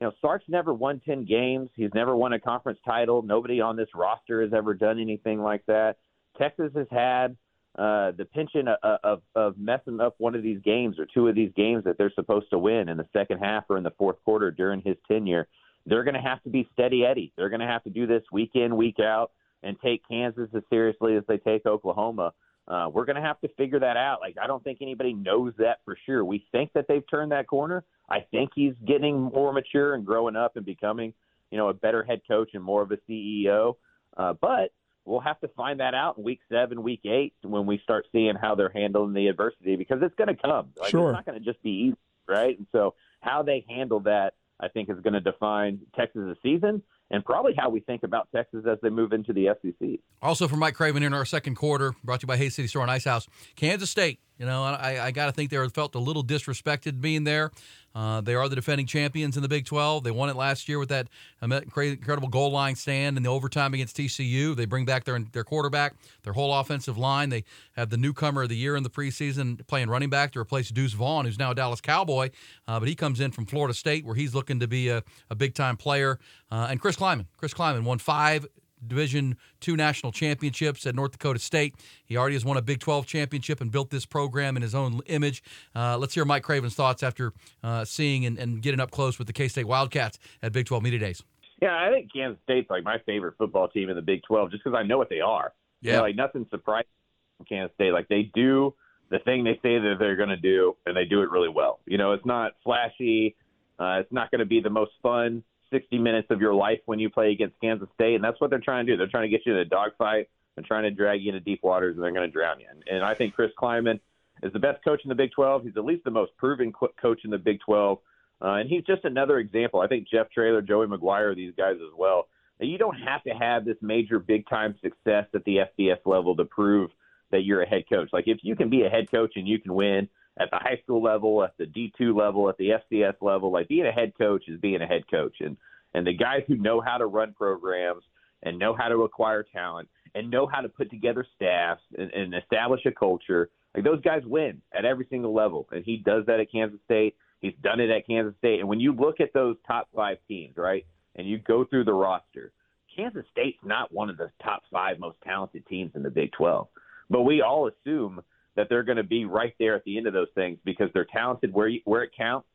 you know, Sark's never won ten games. He's never won a conference title. Nobody on this roster has ever done anything like that. Texas has had uh, the penchant of, of, of messing up one of these games or two of these games that they're supposed to win in the second half or in the fourth quarter during his tenure, they're going to have to be steady Eddie. They're going to have to do this week in, week out, and take Kansas as seriously as they take Oklahoma. Uh, we're going to have to figure that out. Like, I don't think anybody knows that for sure. We think that they've turned that corner. I think he's getting more mature and growing up and becoming, you know, a better head coach and more of a CEO. Uh, but we'll have to find that out in week seven, week eight, when we start seeing how they're handling the adversity because it's going to come. Like, sure. It's not going to just be easy, right? And so how they handle that, I think, is going to define Texas' season and probably how we think about Texas as they move into the SEC. Also, for Mike Craven in our second quarter, brought to you by Hays City Store and Ice House, Kansas State. You know, I, I got to think they felt a little disrespected being there. Uh, they are the defending champions in the Big 12. They won it last year with that incredible goal line stand in the overtime against TCU. They bring back their their quarterback, their whole offensive line. They have the newcomer of the year in the preseason playing running back to replace Deuce Vaughn, who's now a Dallas Cowboy. Uh, but he comes in from Florida State, where he's looking to be a, a big time player. Uh, and Chris Klieman. Chris Klieman won five Division two national championships at North Dakota State. He already has won a Big 12 championship and built this program in his own image. Uh, let's hear Mike Craven's thoughts after uh, seeing and, and, getting up close with the K State Wildcats at Big 12 Media Days. Yeah, I think Kansas State's like my favorite football team in the Big 12 just because I know what they are. Yeah. You know, like nothing surprising from Kansas State. Like they do the thing they say that they're going to do, and they do it really well. You know, it's not flashy. Uh, it's not going to be the most fun 60 minutes of your life when you play against Kansas State, and that's what they're trying to do. They're trying to get you in a dogfight. They're trying to drag you into deep waters, and they're going to drown you. And, and I think Chris Klieman is the best coach in the Big 12. He's at least the most proven co- coach in the Big 12. Uh, and he's just another example. I think Jeff Traylor, Joey McGuire, these guys as well. You don't have to have this major big time success at the FBS level to prove that you're a head coach. Like if you can be a head coach and you can win at the high school level, at the D2 level, at the FCS level, like being a head coach is being a head coach. And and the guys who know how to run programs and know how to acquire talent and know how to put together staffs and, and establish a culture, like those guys win at every single level. And he does that at Kansas State. He's done it at Kansas State. And when you look at those top five teams, right, and you go through the roster, Kansas State's not one of the top five most talented teams in the Big 12. But we all assume that they're going to be right there at the end of those things because they're talented where you, where it counts,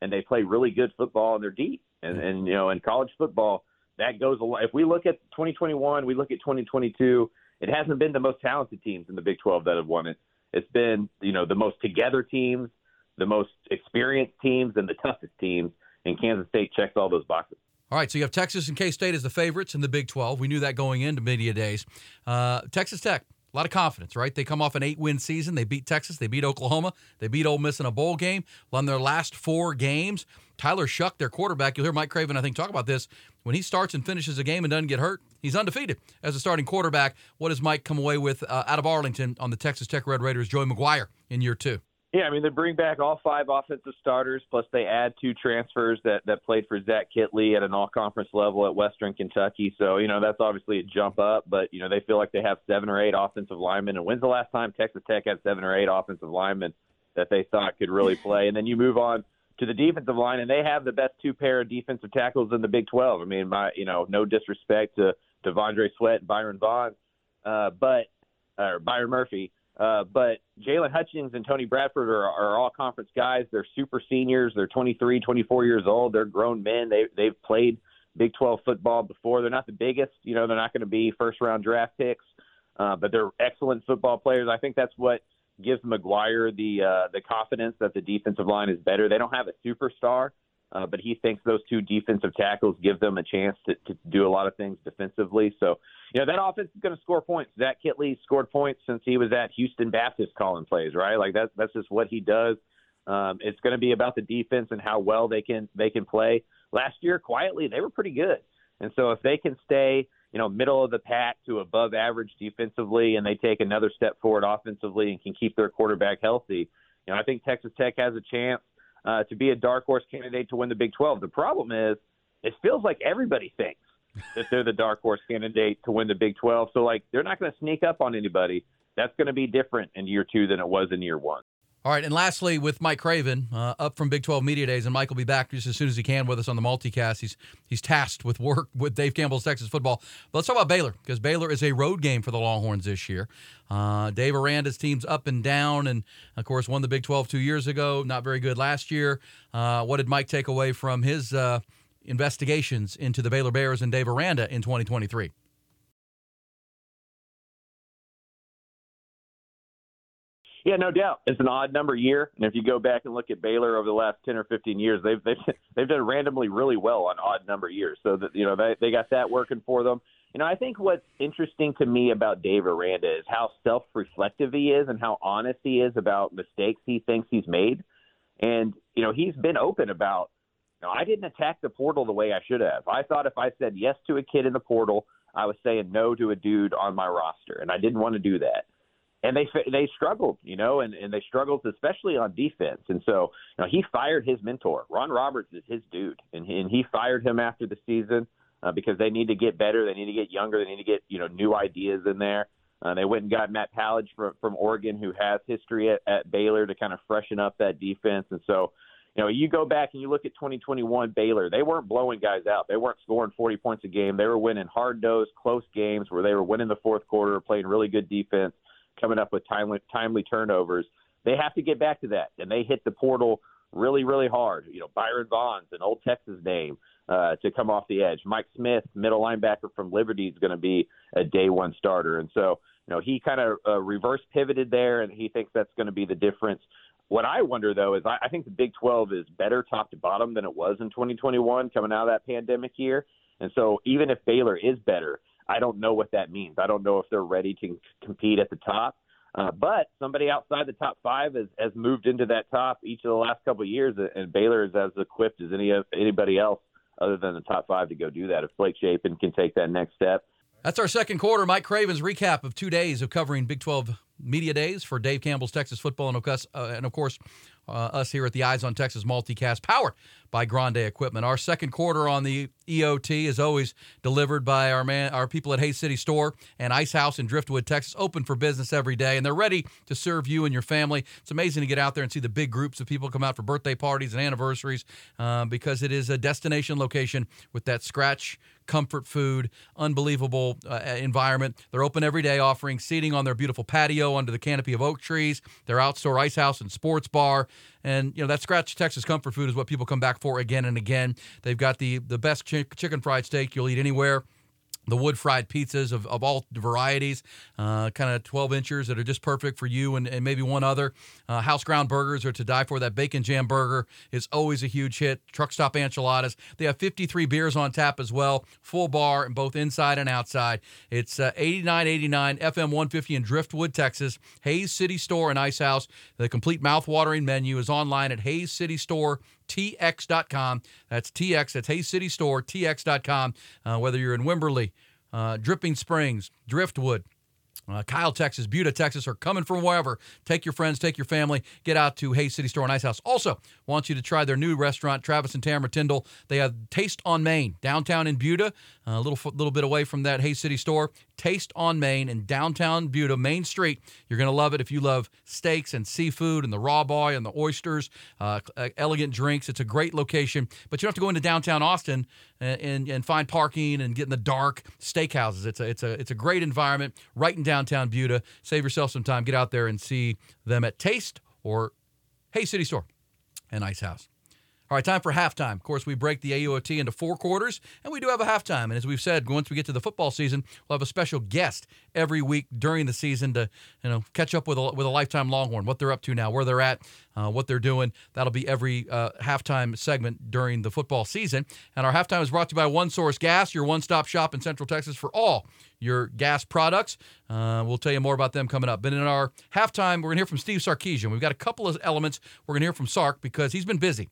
and they play really good football and they're deep. And and you know, in college football, that goes a lot. If we look at 2021, we look at 2022. It hasn't been the most talented teams in the Big 12 that have won it. It's been you know the most together teams, the most experienced teams, and the toughest teams. And Kansas State checks all those boxes. All right, so you have Texas and K State as the favorites in the Big 12. We knew that going into media days. Uh, Texas Tech, a lot of confidence, right? They come off an eight win season. They beat Texas, they beat Oklahoma, they beat Ole Miss in a bowl game. Won their last four games. Tyler Shough, their quarterback, you'll hear Mike Craven, I think, talk about this. When he starts and finishes a game and doesn't get hurt, he's undefeated as a starting quarterback. What does Mike come away with uh, out of Arlington on the Texas Tech Red Raiders? Joey McGuire in year two. Yeah, I mean they bring back all five offensive starters, plus they add two transfers that that played for Zach Kittley at an all-conference level at Western Kentucky. So you know that's obviously a jump up, but you know they feel like they have seven or eight offensive linemen. And when's the last time Texas Tech had seven or eight offensive linemen that they thought could really play? And then you move on to the defensive line, and they have the best two pair of defensive tackles in the Big 12. I mean, my you know no disrespect to T'Vondre Sweat and Byron Vaughn, uh, but or Byron Murphy. Uh, but Jaylon Hutchings and Tony Bradford are, are all conference guys. They're super seniors. They're 23, 24 years old. They're grown men. They they've played Big 12 football before. They're not the biggest. You know, they're not going to be first round draft picks, uh, but they're excellent football players. I think that's what gives McGuire the uh, the confidence that the defensive line is better. They don't have a superstar, uh, but he thinks those two defensive tackles give them a chance to, to do a lot of things defensively. So, you know, that offense is going to score points. Zach Kittley scored points since he was at Houston Baptist calling plays, right? Like that's that's just what he does. Um, it's going to be about the defense and how well they can they can play. Last year, quietly, they were pretty good, and so if they can stay, you know, middle of the pack to above average defensively, and they take another step forward offensively and can keep their quarterback healthy, you know, I think Texas Tech has a chance uh, to be a dark horse candidate to win the Big 12. The problem is, it feels like everybody thinks that they're the dark horse candidate to win the Big 12. So, like, they're not going to sneak up on anybody. That's going to be different in year two than it was in year one. All right, and lastly, with Mike Craven uh, up from Big 12 Media Days, and Mike will be back just as soon as he can with us on the multicast. He's he's tasked with work with Dave Campbell's Texas football. But let's talk about Baylor because Baylor is a road game for the Longhorns this year. Uh, Dave Aranda's team's up and down, and of course won the Big 12 two years ago. Not very good last year. Uh, what did Mike take away from his uh, investigations into the Baylor Bears and Dave Aranda in 2023? Yeah, no doubt. It's an odd number year, and if you go back and look at Baylor over the last ten or fifteen years, they've they've they've done randomly really well on odd number years. So that you know they they got that working for them. You know, I think what's interesting to me about Dave Aranda is how self-reflective he is and how honest he is about mistakes he thinks he's made. And you know, he's been open about. You know, I didn't attack the portal the way I should have. I thought if I said yes to a kid in the portal, I was saying no to a dude on my roster, and I didn't want to do that and they they struggled, you know, and, and they struggled especially on defense. And so, you know, he fired his mentor. Ron Roberts is his dude, and he, and he fired him after the season uh, because they need to get better, they need to get younger, they need to get you know new ideas in there. Uh, they went and got Matt Powledge from from Oregon, who has history at, at Baylor to kind of freshen up that defense. And so, you know, you go back and you look at 2021 Baylor, they weren't blowing guys out. They weren't scoring 40 points a game. They were winning hard-nosed, close games where they were winning the fourth quarter, playing really good defense coming up with timely timely turnovers. They have to get back to that, and they hit the portal really, really hard. You know, Byron Vaughn's an old Texas name uh, to come off the edge. Mike Smith, middle linebacker from Liberty, is going to be a day one starter. And so, you know, he kind of uh, reverse pivoted there, and he thinks that's going to be the difference. What I wonder though is I, I think the Big 12 is better top to bottom than it was in 2021 coming out of that pandemic year. And so even if Baylor is better, I don't know what that means. I don't know if they're ready to compete at the top. Uh, but somebody outside the top five has, has moved into that top each of the last couple of years, and Baylor is as equipped as any of anybody else other than the top five to go do that. If Blake Shapen can take that next step. That's our second quarter. Mike Craven's recap of two days of covering Big 12 media days for Dave Campbell's Texas football, and of course, uh, and of course us here at the Eyes on Texas multicast, powered by Grande Equipment. Our second quarter on the EOT is always delivered by our man, our people at Hays City Store and Ice House in Driftwood, Texas, open for business every day, and they're ready to serve you and your family. It's amazing to get out there and see the big groups of people come out for birthday parties and anniversaries uh, because it is a destination location with that scratch comfort food, unbelievable uh, environment. They're open every day, offering seating on their beautiful patio under the canopy of oak trees. Their outdoor ice house and sports bar. And you know that Scratch Texas comfort food is what people come back for again and again. They've got the the best chicken fried steak you'll eat anywhere the wood fried pizzas of, of all varieties, uh, kind of 12 inches that are just perfect for you and, and maybe one other. Uh, house ground burgers are to die for. That bacon jam burger is always a huge hit. Truck stop enchiladas. They have 53 beers on tap as well, full bar, and both inside and outside. It's uh, 8989 FM 150 in Driftwood, Texas. Hays City Store and Ice House. The complete mouth-watering menu is online at Hays City Store tx.com. That's TX, that's Hays City Store, tx.com. Uh, whether you're in Wimberley, uh, Dripping Springs, Driftwood, uh, Kyle, Texas, Buda, Texas, or coming from wherever. Take your friends, take your family, get out to Hays City Store and Ice House. Also, want you to try their new restaurant, Travis and Tamara Tyndall. They have Taste on Main, downtown in Buda, a little little bit away from that Hays City Store. Taste on Main in downtown Buda, Main Street. You're going to love it if you love steaks and seafood and the raw boy and the oysters, uh, uh, elegant drinks. It's a great location, but you don't have to go into downtown Austin and, and, and find parking and get in the dark steakhouses. It's a it's a it's a great environment right in downtown Buda. Save yourself some time. Get out there and see them at Taste or Hays City Store and Ice House. All right, time for halftime. Of course, we break the AOT into four quarters, and we do have a halftime. And as we've said, once we get to the football season, we'll have a special guest every week during the season to you know catch up with a, with a lifetime Longhorn, what they're up to now, where they're at, uh, what they're doing. That'll be every uh, halftime segment during the football season. And our halftime is brought to you by One Source Gas, your one-stop shop in Central Texas for all your gas products. Uh, we'll tell you more about them coming up. But in our halftime, we're going to hear from Steve Sarkisian. We've got a couple of elements we're going to hear from Sark because he's been busy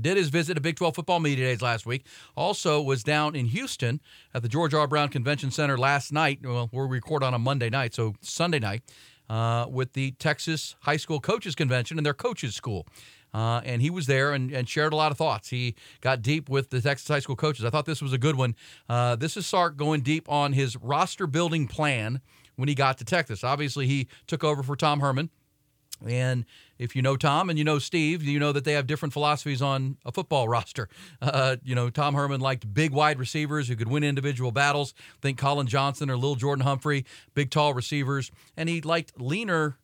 did his visit to Big 12 Football Media Days last week. Also was down in Houston at the George R. Brown Convention Center last night. Well, we record on a Monday night, so Sunday night, uh, with the Texas High School Coaches Convention and their coaches school. Uh, and he was there and, and, shared a lot of thoughts. He got deep with the Texas high school coaches. I thought this was a good one. Uh, this is Sark going deep on his roster building plan when he got to Texas. Obviously, he took over for Tom Herman. And if you know Tom and you know Steve, you know that they have different philosophies on a football roster. Uh, you know, Tom Herman liked big wide receivers who could win individual battles. Think Collin Johnson or Lil Jordan Humphrey, big tall receivers. And he liked leaner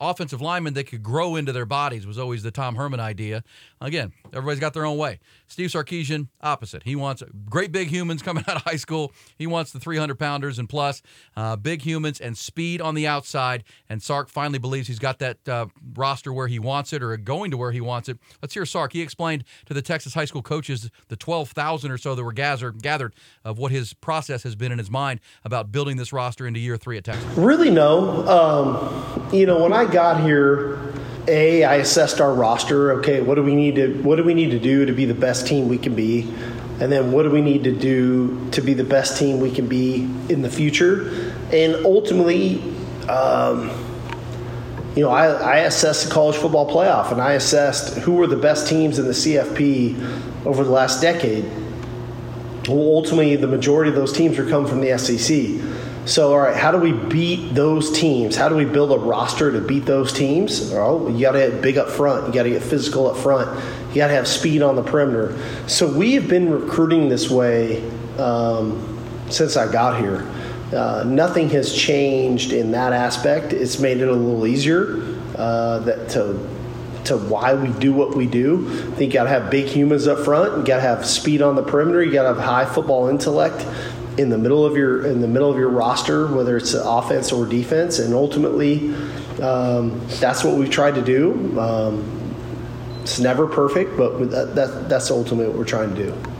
offensive linemen that could grow into their bodies was always the Tom Herman idea. Again, everybody's got their own way. Steve Sarkisian, opposite. He wants great big humans coming out of high school. He wants the 300 pounders and plus, uh, big humans and speed on the outside. And Sark finally believes he's got that uh, roster where he wants it or going to where he wants it. Let's hear Sark. He explained to the Texas high school coaches, the 12,000 or so that were gathered, gathered of what his process has been in his mind about building this roster into year three at Texas. Really, no. Um, you know, when I got here, a I assessed our roster. Okay, what do we need to what do we need to do to be the best team we can be, and then what do we need to do to be the best team we can be in the future, and ultimately. Um, you know, I, I assessed the college football playoff and I assessed who were the best teams in the CFP over the last decade. Well, ultimately, the majority of those teams are come from the SEC. So, all right, how do we beat those teams? How do we build a roster to beat those teams? Well, you got to get big up front. You got to get physical up front. You got to have speed on the perimeter. So, we have been recruiting this way um, since I got here. Uh, nothing has changed in that aspect. It's made it a little easier uh, that to to why we do what we do. I think you got to have big humans up front. You got to have speed on the perimeter. You got to have high football intellect in the middle of your in the middle of your roster, whether it's offense or defense. And ultimately, um, that's what we've tried to do. Um, it's never perfect, but that, that, that's ultimately what we're trying to do.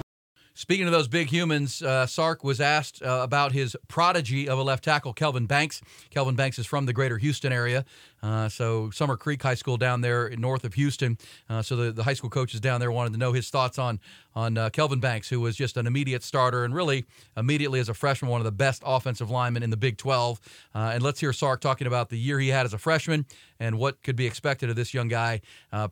Speaking of those big humans, uh, Sark was asked uh, about his prodigy of a left tackle, Kelvin Banks. Kelvin Banks is from the greater Houston area. Uh, so, Summer Creek High School down there north of Houston. Uh, so, the, the high school coaches down there wanted to know his thoughts on, on uh, Kelvin Banks, who was just an immediate starter and really immediately as a freshman, one of the best offensive linemen in the Big 12. Uh, and let's hear Sark talking about the year he had as a freshman and what could be expected of this young guy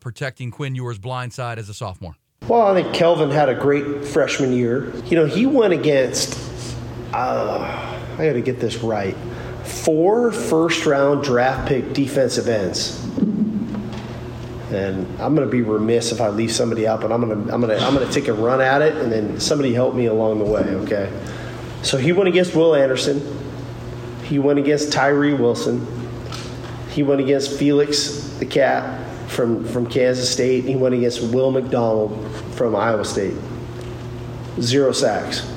protecting Quinn Ewers' blind side as a sophomore. Well, I think Kelvin had a great freshman year. You know, he went against, uh, I got to get this right, four first round draft pick defensive ends. And I'm going to be remiss if I leave somebody out, but I'm going to I'm going to I'm going to take a run at it, and then somebody help me along the way. Okay. So he went against Will Anderson. He went against Tyree Wilson. He went against Felix the Cat from, from Kansas State. He went against Will McDonald from Iowa State. Zero sacks.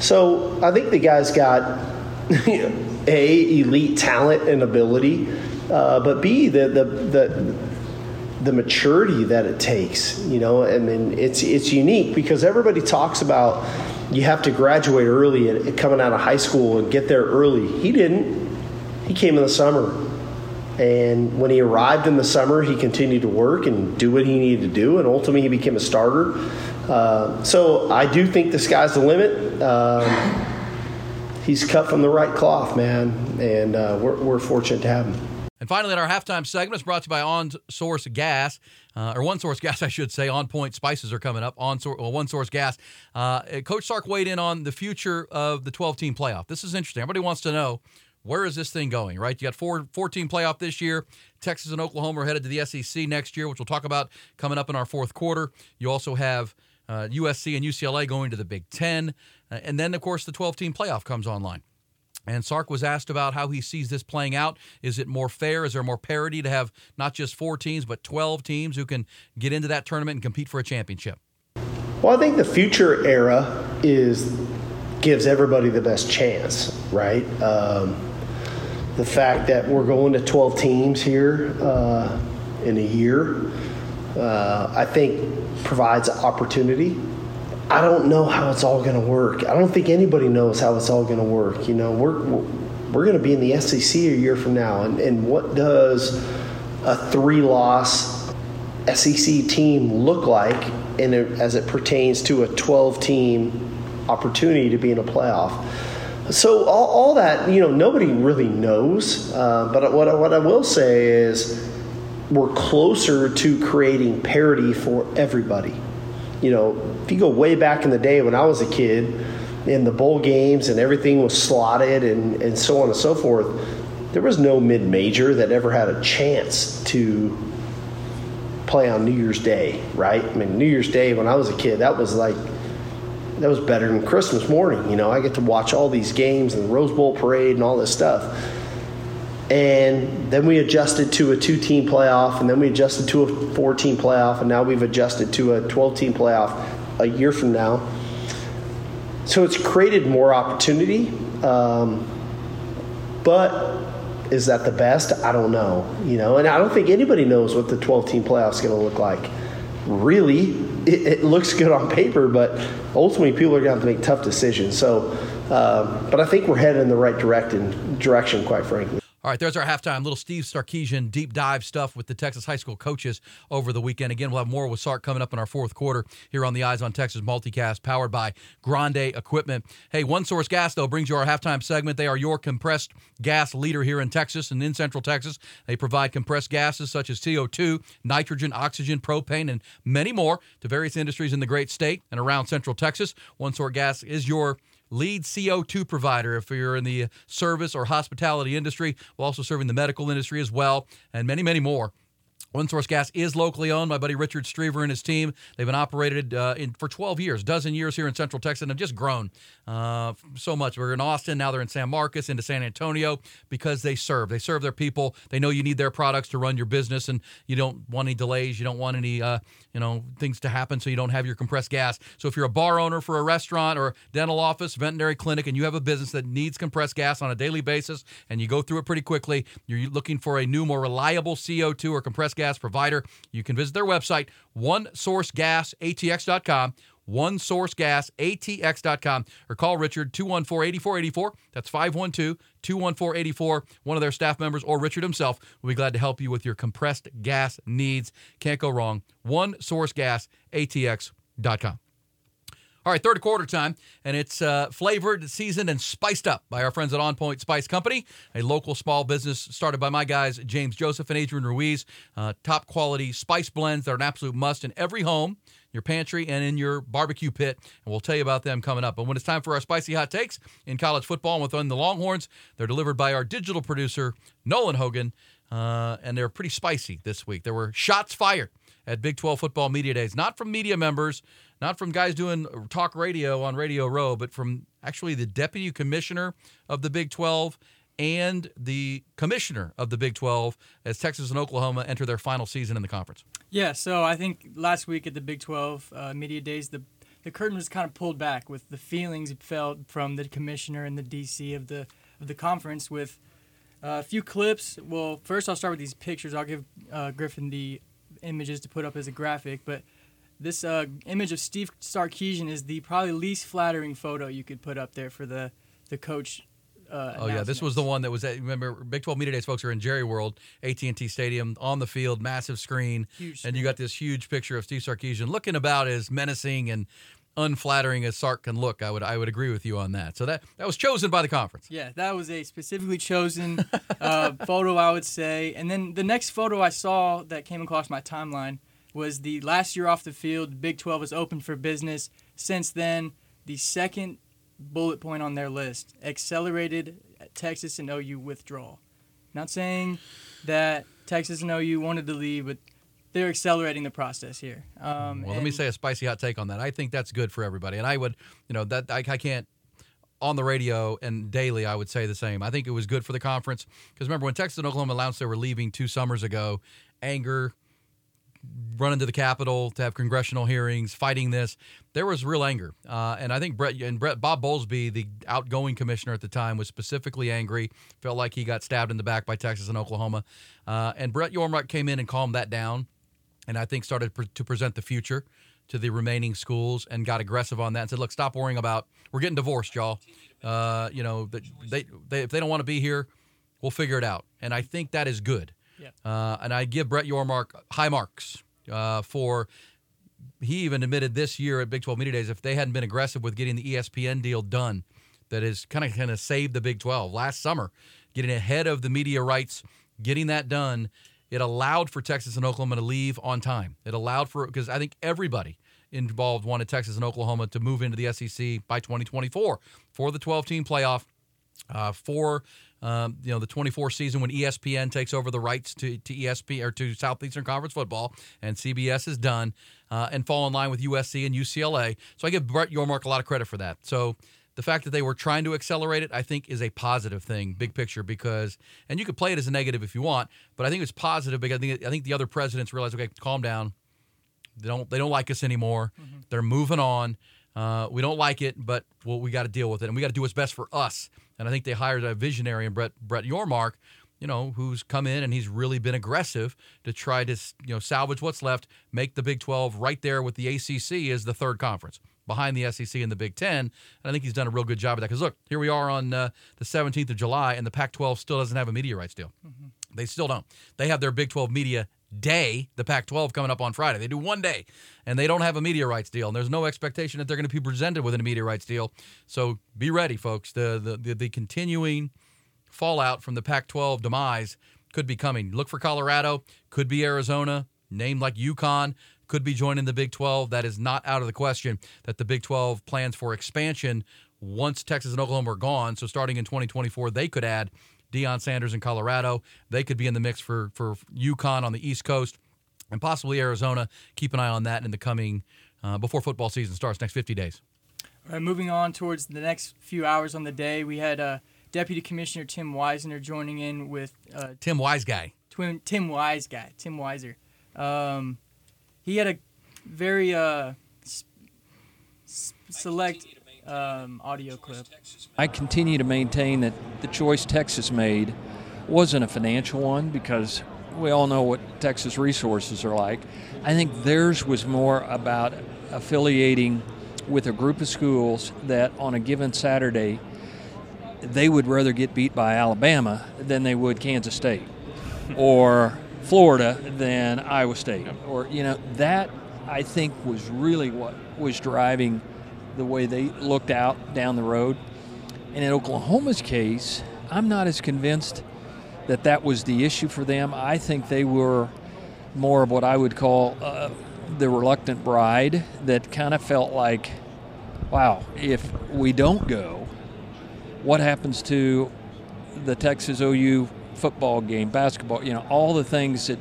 So I think the guy's got a elite talent and ability, uh, but b the, the the the maturity that it takes. You know, I mean, it's it's unique because everybody talks about you have to graduate early and coming out of high school and get there early. He didn't. He came in the summer and when he arrived in the summer, he continued to work and do what he needed to do, and ultimately he became a starter. Uh, so I do think the sky's the limit. Um, he's cut from the right cloth, man, and uh, we're, we're fortunate to have him. And finally, in our halftime segment, is brought to you by On Source Gas, uh, or One Source Gas, I should say. On Point Spices are coming up. On source, well, One Source Gas. Uh, Coach Sark weighed in on the future of the 12 team playoff. This is interesting. Everybody wants to know where is this thing going, right? You got four 14 playoff this year. Texas and Oklahoma are headed to the SEC next year, which we'll talk about coming up in our fourth quarter. You also have uh, USC and UCLA going to the Big Ten. Uh, and then, of course, the 12 team playoff comes online. And Sark was asked about how he sees this playing out. Is it more fair? Is there more parity to have not just four teams, but 12 teams who can get into that tournament and compete for a championship? Well, I think the future era is gives everybody the best chance, right? Um, the fact that we're going to 12 teams here uh, in a year, uh, I think provides opportunity. I don't know how it's all going to work. I don't think anybody knows how it's all going to work. You know, we're we're going to be in the SEC a year from now, and, and what does a three-loss SEC team look like, in a, as it pertains to a 12-team opportunity to be in a playoff? So all, all that, you know, nobody really knows. Uh, but what I, what I will say is we're closer to creating parity for everybody. You know, if you go way back in the day when I was a kid, in the bowl games and everything was slotted and, and so on and so forth, there was no mid major that ever had a chance to play on New Year's Day, right? I mean, New Year's Day when I was a kid, that was like that was better than Christmas morning. You know, I get to watch all these games and the Rose Bowl parade and all this stuff. And then we adjusted to a two team playoff, and then we adjusted to a four team playoff, and now we've adjusted to a 12 team playoff a year from now. So it's created more opportunity. Um, but is that the best? I don't know. You know, and I don't think anybody knows what the 12 team playoff is going to look like. Really, it, it, looks good on paper, but ultimately people are going to have to make tough decisions. So, uh, but I think we're headed in the right direction, direction, quite frankly. All right, there's our halftime. Little Steve Sarkisian deep dive stuff with the Texas high school coaches over the weekend. Again, we'll have more with Sark coming up in our fourth quarter here on the Eyes on Texas multicast, powered by Grande Equipment. Hey, One Source Gas, though, brings you our halftime segment. They are your compressed gas leader here in Texas and in Central Texas. They provide compressed gases such as CO2, nitrogen, oxygen, propane, and many more to various industries in the great state and around Central Texas. One Source Gas is your lead CO2 provider if you're in the service or hospitality industry. We're also serving the medical industry as well, and many, many more. One Source Gas is locally owned. My buddy Richard Strever and his team. They've been operated uh, in, for 12 years, dozen years here in Central Texas, and have just grown uh, so much. We're in Austin now. They're in San Marcos, into San Antonio, because they serve. They serve their people. They know you need their products to run your business, and you don't want any delays. You don't want any, uh, you know, things to happen, so you don't have your compressed gas. So if you're a bar owner for a restaurant or a dental office, veterinary clinic, and you have a business that needs compressed gas on a daily basis, and you go through it pretty quickly, you're looking for a new, more reliable CO2 or compressed gas provider, you can visit their website, onesourcegasatx.com, onesourcegasatx.com, or call Richard 214-8484. That's 512-214-84. One of their staff members or Richard himself will be glad to help you with your compressed gas needs. Can't go wrong. onesourcegasatx.com. All right, third quarter time, and it's uh, flavored, seasoned, and spiced up by our friends at On Point Spice Company, a local small business started by my guys, James Joseph and Adrian Ruiz. Uh, top quality spice blends that are an absolute must in every home, your pantry, and in your barbecue pit. And we'll tell you about them coming up. But when it's time for our spicy hot takes in college football and within the Longhorns, they're delivered by our digital producer, Nolan Hogan, uh, and they're pretty spicy this week. There were shots fired at Big 12 football media days, not from media members, not from guys doing talk radio on Radio Row, but from actually the deputy commissioner of the Big 12 and the commissioner of the Big 12 as Texas and Oklahoma enter their final season in the conference. Yeah, so I think last week at the Big 12 uh, media days, the the curtain was kind of pulled back with the feelings felt from the commissioner and the DC of the of the conference with uh, a few clips. Well, first I'll start with these pictures. I'll give uh, Griffin the images to put up as a graphic, but this uh, image of Steve Sarkisian is the probably least flattering photo you could put up there for the the coach. Uh, oh yeah, this was the one that was at. Remember, Big 12 Media Days folks are in Jerry World, AT&T Stadium, on the field, massive screen, Huge and you got this huge picture of Steve Sarkisian looking about as menacing and unflattering as Sark can look. I would I would agree with you on that. So that that was chosen by the conference. Yeah, that was a specifically chosen uh, photo, I would say. And then the next photo I saw that came across my timeline was the last year off the field. Big 12 was open for business. Since then, the second bullet point on their list accelerated Texas and OU withdrawal. Not saying that Texas and OU wanted to leave, but they're accelerating the process here. Um, Well, let me say a spicy hot take on that. I think that's good for everybody, and I would, you know, that I, I can't on the radio and daily. I would say the same. I think it was good for the conference because remember when Texas and Oklahoma announced they were leaving two summers ago, anger, running to the Capitol to have congressional hearings, fighting this. There was real anger, uh, and I think Brett and Brett Bob Bowlesby, the outgoing commissioner at the time, was specifically angry. Felt like he got stabbed in the back by Texas and Oklahoma, uh, and Brett Yormark came in and calmed that down and I think started pre- to present the future to the remaining schools and got aggressive on that and said, "Look, stop worrying about we're getting divorced, y'all. Uh, you know, that they, they if they don't want to be here, we'll figure it out." And I think that is good. Yeah. Uh, and I give Brett Yormark high marks uh, for. He even admitted this year at Big 12 Media Days if they hadn't been aggressive with getting the ESPN deal done, that is kind of kind of saved the Big 12 last summer, getting ahead of the media rights, getting that done. It allowed for Texas and Oklahoma to leave on time. It allowed for because I think everybody involved wanted Texas and Oklahoma to move into the SEC by 2024 for the 12 team playoff uh, for um, you know the 24 season when ESPN takes over the rights to, to ESP or to Southeastern Conference football and CBS is done uh, and fall in line with USC and UCLA. So I give Brett Yormark a lot of credit for that. So the fact that they were trying to accelerate it, I think, is a positive thing, big picture, because and you could play it as a negative if you want, but I think it's positive because I think, I think the other presidents realize, okay, calm down. They don't they don't like us anymore. They're moving on. Uh, we don't like it, but well, we got to deal with it, and we got to do what's best for us. And I think they hired a visionary in Brett Brett Yormark, you know, who's come in and he's really been aggressive to try to you know salvage what's left, make the Big 12 right there with the ACC as the third conference behind the SEC and the Big Ten. And I think he's done a real good job of that. Because look, here we are on uh, the 17th of July, and the Pac-12 still doesn't have a media rights deal. They still don't. They have their Big 12 media day, the Pac 12 coming up on Friday. They do one day, and they don't have a media rights deal. And there's no expectation that they're going to be presented with a media rights deal. So be ready, folks. The, the, the, the continuing fallout from the Pac 12 demise could be coming. Look for Colorado, could be Arizona, named like UConn. Could be joining the Big 12. That is not out of the question that the Big 12 plans for expansion once Texas and Oklahoma are gone. So starting in 2024, they could add Deion Sanders in Colorado. They could be in the mix for for UConn on the East Coast, and possibly Arizona. Keep an eye on that in the coming uh, before football season starts next 50 days. All right, moving on towards the next few hours on the day, we had uh, Deputy Commissioner Tim Weiser joining in with uh, Tim Wise guy. twin Tim Wise guy, Tim Weiser. Um, he had a very uh, select um, audio clip. I continue to maintain that the choice Texas made wasn't a financial one because we all know what Texas resources are like. I think theirs was more about affiliating with a group of schools that on a given Saturday they would rather get beat by Alabama than they would Kansas State or Florida than Iowa State. Or, you know, that I think was really what was driving the way they looked out down the road. And in Oklahoma's case, I'm not as convinced that that was the issue for them. I think they were more of what I would call uh, the reluctant bride that kind of felt like, wow, if we don't go, what happens to the Texas OU football game, basketball, you know, all the things that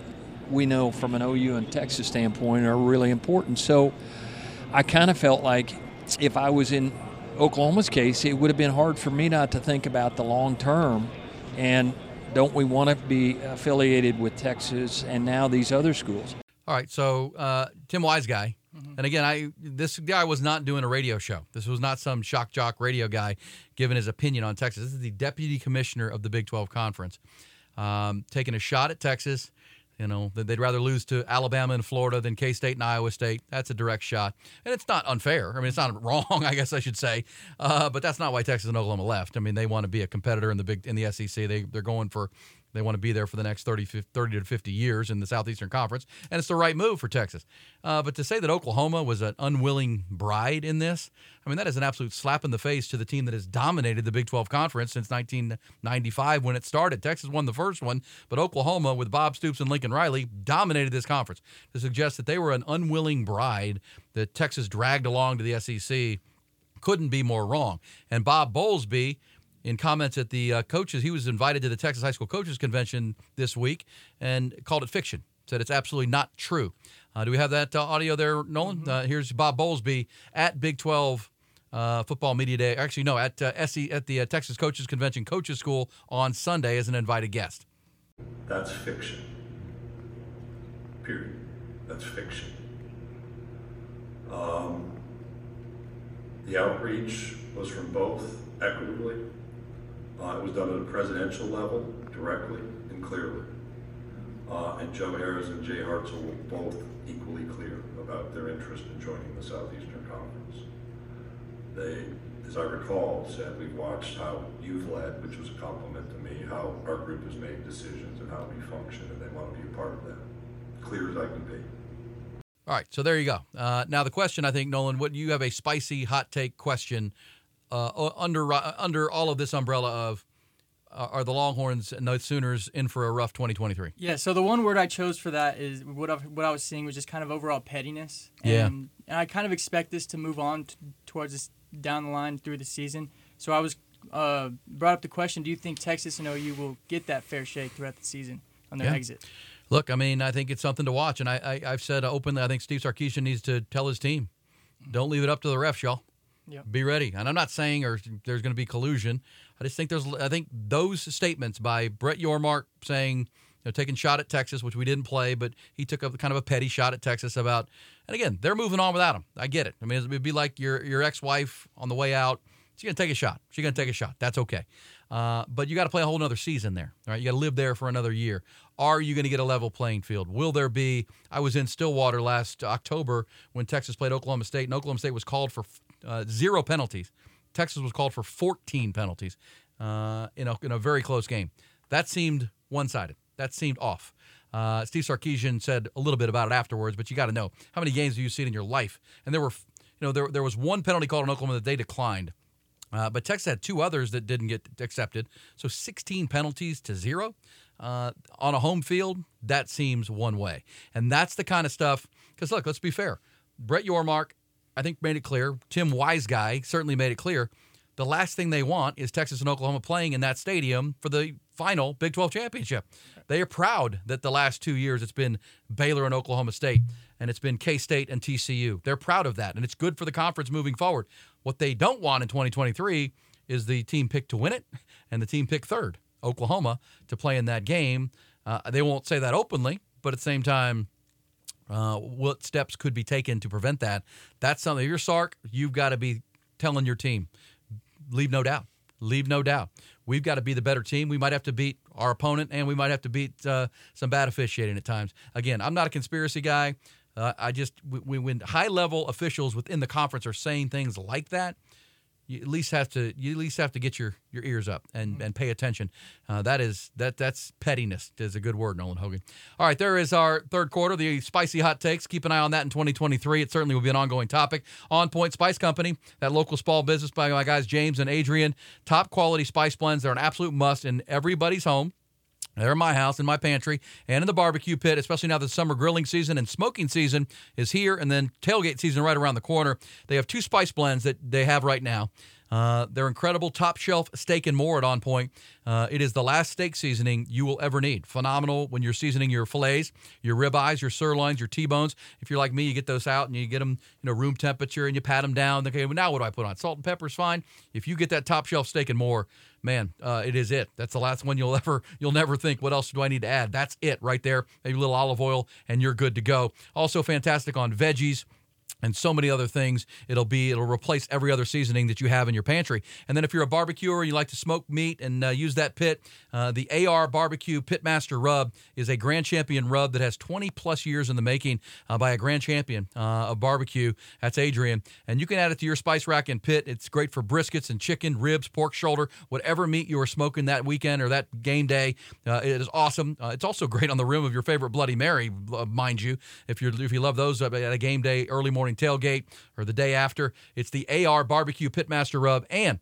we know from an OU and Texas standpoint are really important. So I kind of felt like if I was in Oklahoma's case, it would have been hard for me not to think about the long term and don't we want to be affiliated with Texas and now these other schools? All right, so uh, Tim Wise guy, and again, I this guy was not doing a radio show. This was not some shock jock radio guy giving his opinion on Texas. This is the deputy commissioner of the Big 12 Conference, um, taking a shot at Texas. You know they'd rather lose to Alabama and Florida than K State and Iowa State. That's a direct shot, and it's not unfair. I mean, it's not wrong, I guess I should say, uh, but that's not why Texas and Oklahoma left. I mean, they want to be a competitor in the big in the SEC. They they're going for they want to be there for the next 30, 50 30 to 50 years in the Southeastern Conference, and it's the right move for Texas. Uh, but to say that Oklahoma was an unwilling bride in this, I mean, that is an absolute slap in the face to the team that has dominated the Big 12 Conference since 1995 when it started. Texas won the first one, but Oklahoma, with Bob Stoops and Lincoln Riley, dominated this conference. To suggest that they were an unwilling bride that Texas dragged along to the SEC couldn't be more wrong. And Bob Bowlesby, in comments at the uh, coaches, he was invited to the Texas High School Coaches Convention this week and called it fiction. Said it's absolutely not true. Uh, do we have that uh, audio there, Nolan? Uh, here's Bob Bowlesby at Big 12 uh, Football Media Day. Actually, no, at uh, SC, at the uh, Texas Coaches Convention Coaches School on Sunday as an invited guest. That's fiction. Period. That's fiction. Um, the outreach was from both equitably. Uh, it was done at a presidential level, directly and clearly. Uh, and Joe Harroz and Jay Hartzell were both equally clear about their interest in joining the Southeastern Conference. They, as I recall, said we've watched how you've led, which was a compliment to me, how our group has made decisions and how we function, and they want to be a part of that. Clear as I can be. All right, so there you go. Uh, now the question, I think, Nolan, what you have a spicy hot take question uh, under under all of this umbrella of uh, are the Longhorns and the Sooners in for a rough 2023? Yeah, so the one word I chose for that is what I, what I was seeing was just kind of overall pettiness. Yeah. And, and I kind of expect this to move on t- towards this down the line through the season. So I was uh, brought up the question: Do you think Texas and OU will get that fair shake throughout the season on their Yeah. exit? Look, I mean, I think it's something to watch, and I, I I've said openly, I think Steve Sarkisian needs to tell his team, don't leave it up to the refs, y'all. Yep. Be ready. And I'm not saying or there's going to be collusion. I just think there's I think those statements by Brett Yormark saying, you know, taking shot at Texas, which we didn't play, but he took a kind of a petty shot at Texas about. And again, they're moving on without him. I get it. I mean, it'd be like your your ex-wife on the way out. She's gonna take a shot. She's gonna take a shot. That's okay. Uh, but you got to play a whole other season there. Right, you got to live there for another year. Are you going to get a level playing field? Will there be? I was in Stillwater last October when Texas played Oklahoma State, and Oklahoma State was called for uh, zero penalties. Texas was called for 14 penalties uh, in, a, in a very close game. That seemed one sided. That seemed off. Uh, Steve Sarkisian said a little bit about it afterwards, but you got to know how many games have you seen in your life? And there were, you know, there, there was one penalty called in Oklahoma that they declined. Uh, but Texas had two others that didn't get accepted. So 16 penalties to zero uh, on a home field, that seems one way. And that's the kind of stuff, because look, let's be fair. Brett Yormark, I think, made it clear. Tim Wise guy certainly made it clear. the last thing they want is Texas and Oklahoma playing in that stadium for the final Big 12 championship. They are proud that the last two years it's been Baylor and Oklahoma State, and it's been K State and TCU. They're proud of that, and it's good for the conference moving forward. What they don't want in 2023 is the team picked to win it and the team picked third, Oklahoma, to play in that game. Uh, they won't say that openly, but at the same time, uh, what steps could be taken to prevent that? That's something. If you're Sark, you've got to be telling your team, leave no doubt. Leave no doubt. We've got to be the better team. We might have to beat our opponent, and we might have to beat uh, some bad officiating at times. Again, I'm not a conspiracy guy. Uh, I just when high level officials within the conference are saying things like that, you at least have to you at least have to get your, your ears up and, mm-hmm. and pay attention. Uh, that is that that's pettiness is a good word, Nolan Hogan. All right, there is our third quarter, the spicy hot takes. Keep an eye on that in 2023. It certainly will be an ongoing topic. On Point Spice Company, that local small business by my guys James and Adrian. Top quality spice blends. They're an absolute must in everybody's home. They're in my house, in my pantry, and in the barbecue pit, especially now that summer grilling season and smoking season is here, and then tailgate season right around the corner. They have two spice blends that they have right now. Uh, they're incredible top shelf steak and more at On Point. Uh, it is the last steak seasoning you will ever need. Phenomenal when you're seasoning your fillets, your ribeyes, your sirloins, your T-bones. If you're like me, you get those out and you get them, you know, room temperature and you pat them down. Okay, well, now what do I put on? Salt and pepper is fine. If you get that top shelf steak and more, man, uh, it is it. That's the last one you'll ever you'll never think. What else do I need to add? That's it right there. Maybe a little olive oil and you're good to go. Also fantastic on veggies and so many other things. It'll be it'll replace every other seasoning that you have in your pantry. And then if you're a barbecuer and you like to smoke meat and uh, use that pit, uh, the AR Barbecue Pitmaster Rub is a Grand Champion rub that has 20 plus years in the making uh, by a Grand Champion uh, of barbecue. That's Adrian, and you can add it to your spice rack and pit. It's great for briskets and chicken, ribs, pork shoulder, whatever meat you are smoking that weekend or that game day. Uh, it is awesome. Uh, it's also great on the rim of your favorite Bloody Mary, mind you, if you if you love those at a game day early morning tailgate or the day after. It's the AR Barbecue Pitmaster Rub and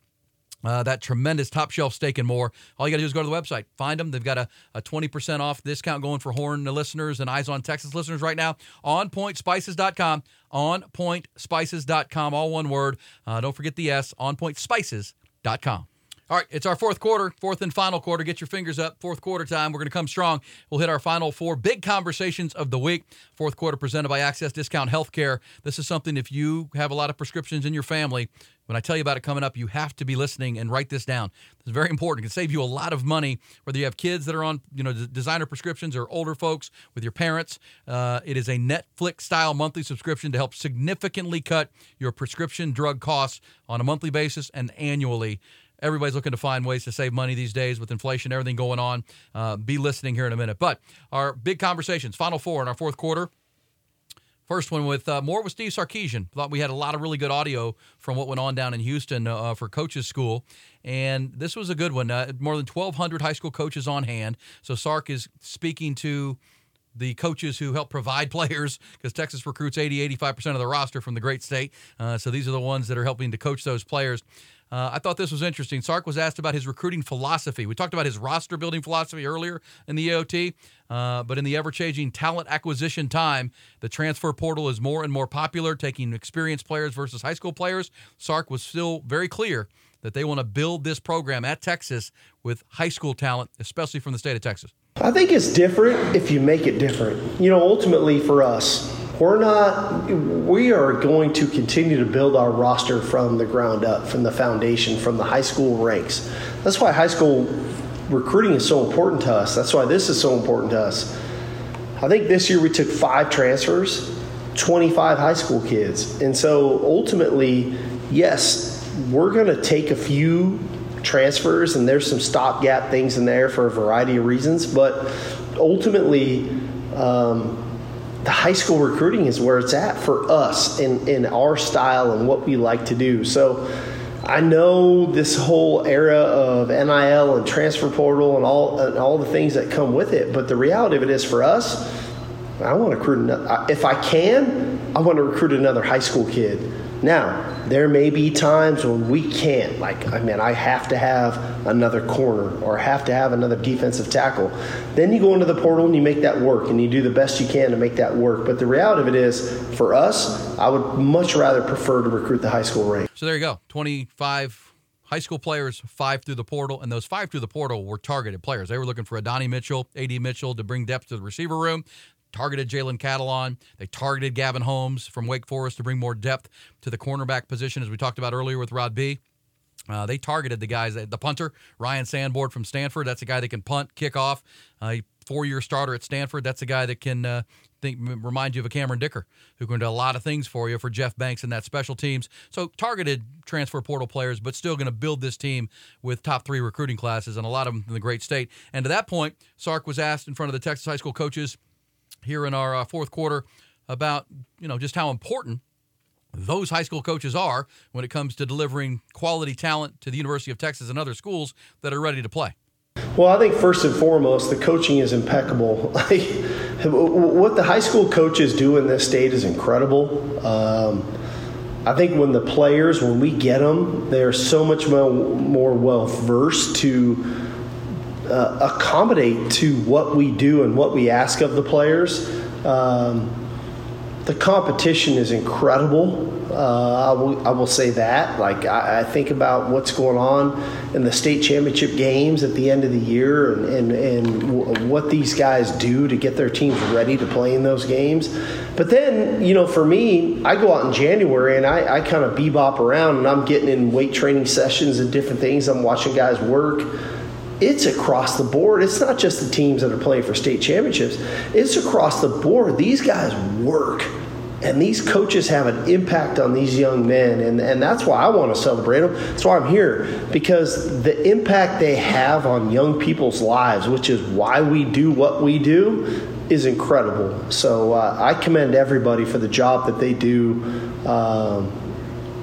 uh, that tremendous top shelf steak and more. All you got to do is go to the website, find them. They've got a, a 20% off discount going for Horn listeners and Eyes on Texas listeners right now. OnPointSpices.com. OnPointSpices.com. All one word. Uh, don't forget the S. OnPointSpices.com. All right, it's our fourth quarter, fourth and final quarter. Get your fingers up. Fourth quarter time. We're going to come strong. We'll hit our final four big conversations of the week. Fourth quarter presented by Access Discount Healthcare. This is something if you have a lot of prescriptions in your family, when I tell you about it coming up, you have to be listening and write this down. It's very important. It can save you a lot of money, whether you have kids that are on, you know, designer prescriptions or older folks with your parents. Uh, it is a Netflix style monthly subscription to help significantly cut your prescription drug costs on a monthly basis and annually. Everybody's looking to find ways to save money these days with inflation, everything going on. Uh, be listening here in a minute. But our big conversations, final four in our fourth quarter. First one with uh, more with Steve Sarkisian. Thought we had a lot of really good audio from what went on down in Houston uh, for coaches school, and this was a good one. Uh, more than 1,200 high school coaches on hand. So Sark is speaking to the coaches who help provide players because Texas recruits 80, 85% of the roster from the great state. Uh, so these are the ones that are helping to coach those players. Uh, I thought this was interesting. Sark was asked about his recruiting philosophy. We talked about his roster building philosophy earlier in the AOT, uh, but in the ever changing talent acquisition time, the transfer portal is more and more popular, taking experienced players versus high school players. Sark was still very clear that they want to build this program at Texas with high school talent, especially from the state of Texas. I think it's different if you make it different. You know, ultimately for us, we're not we are going to continue to build our roster from the ground up from the foundation from the high school ranks. That's why high school recruiting is so important to us. That's why this is so important to us. I think this year we took five transfers 25 high school kids. And so ultimately yes we're going to take a few transfers and there's some stopgap things in there for a variety of reasons but ultimately um, the high school recruiting is where it's at for us in, in our style and what we like to do. So I know this whole era of NIL and transfer portal and all and all the things that come with it, but the reality of it is for us, I want to recruit another, if I can, I want to recruit another high school kid now, there may be times when we can't. Like, I mean, I have to have another corner or have to have another defensive tackle. Then you go into the portal and you make that work and you do the best you can to make that work. But the reality of it is, for us, I would much rather prefer to recruit the high school rank. So there you go 25 high school players, five through the portal, and those five through the portal were targeted players. They were looking for Adonai Mitchell, AD Mitchell to bring depth to the receiver room. Targeted Jalen Catalon. They targeted Gavin Holmes from Wake Forest to bring more depth to the cornerback position, as we talked about earlier with Rod B. Uh, they targeted the guys, the punter, Ryan Sanborn from Stanford. That's a guy that can punt, kick off. Uh, Four year starter at Stanford. That's a guy that can uh, think, remind you of a Cameron Dicker, who can do a lot of things for you for Jeff Banks and that special teams. So targeted transfer portal players, but still going to build this team with top three recruiting classes and a lot of them in the great state. And to that point, Sark was asked in front of the Texas high school coaches here in our uh, fourth quarter about you know just how important those high school coaches are when it comes to delivering quality talent to the University of Texas and other schools that are ready to play. Well, I think first and foremost, the coaching is impeccable. what the high school coaches do in this state is incredible. Um, I think when the players, when we get them, they are so much more, more well versed to uh, accommodate to what we do and what we ask of the players. Um, the competition is incredible. Uh, I, will, I will say that. Like, I, I, think about what's going on in the state championship games at the end of the year and, and, and w- what these guys do to get their teams ready to play in those games. But then, you know, for me, I go out in January and I, I kind of bebop around and I'm getting in weight training sessions and different things. I'm watching guys work it's across the board. It's not just the teams that are playing for state championships. It's across the board. These guys work and these coaches have an impact on these young men and, and that's why i want to celebrate them that's why i'm here because the impact they have on young people's lives which is why we do what we do is incredible so uh, i commend everybody for the job that they do um,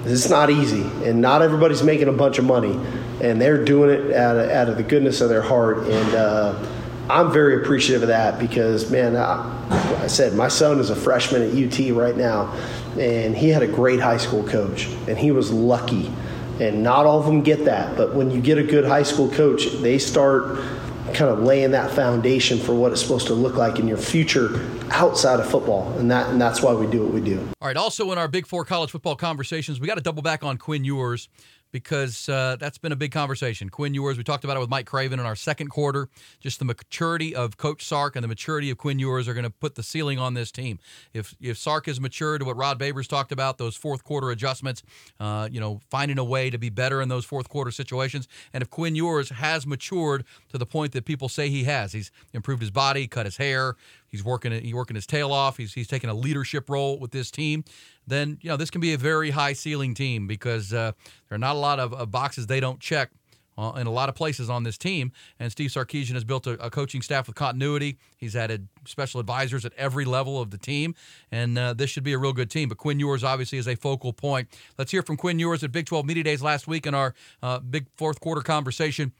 it's not easy and not everybody's making a bunch of money and they're doing it out of, out of the goodness of their heart and uh, I'm very appreciative of that because, man, I, I, said my son is a freshman at UT right now, and he had a great high school coach, and he was lucky. And not all of them get that, but when you get a good high school coach, they start kind of laying that foundation for what it's supposed to look like in your future outside of football, and that and that's why we do what we do. All right. Also, in our Big Four college football conversations, we got to double back on Quinn Ewers because uh, that's been a big conversation. Quinn Ewers, we talked about it with Mike Craven in our second quarter. Just the maturity of Coach Sark and the maturity of Quinn Ewers are going to put the ceiling on this team. If if Sark is mature to what Rod Babers talked about, those fourth quarter adjustments, uh, you know, finding a way to be better in those fourth quarter situations, and if Quinn Ewers has matured to the point that people say he has, he's improved his body, cut his hair, he's working he's working his tail off, he's he's taking a leadership role with this team then you know this can be a very high ceiling team because uh, there are not a lot of, of boxes they don't check uh, in a lot of places on this team. And Steve Sarkisian has built a, a, coaching staff with continuity. He's added special advisors at every level of the team, and uh, this should be a real good team. But Quinn Ewers obviously is a focal point. Let's hear from Quinn Ewers at Big 12 Media Days last week in our uh, big fourth quarter conversation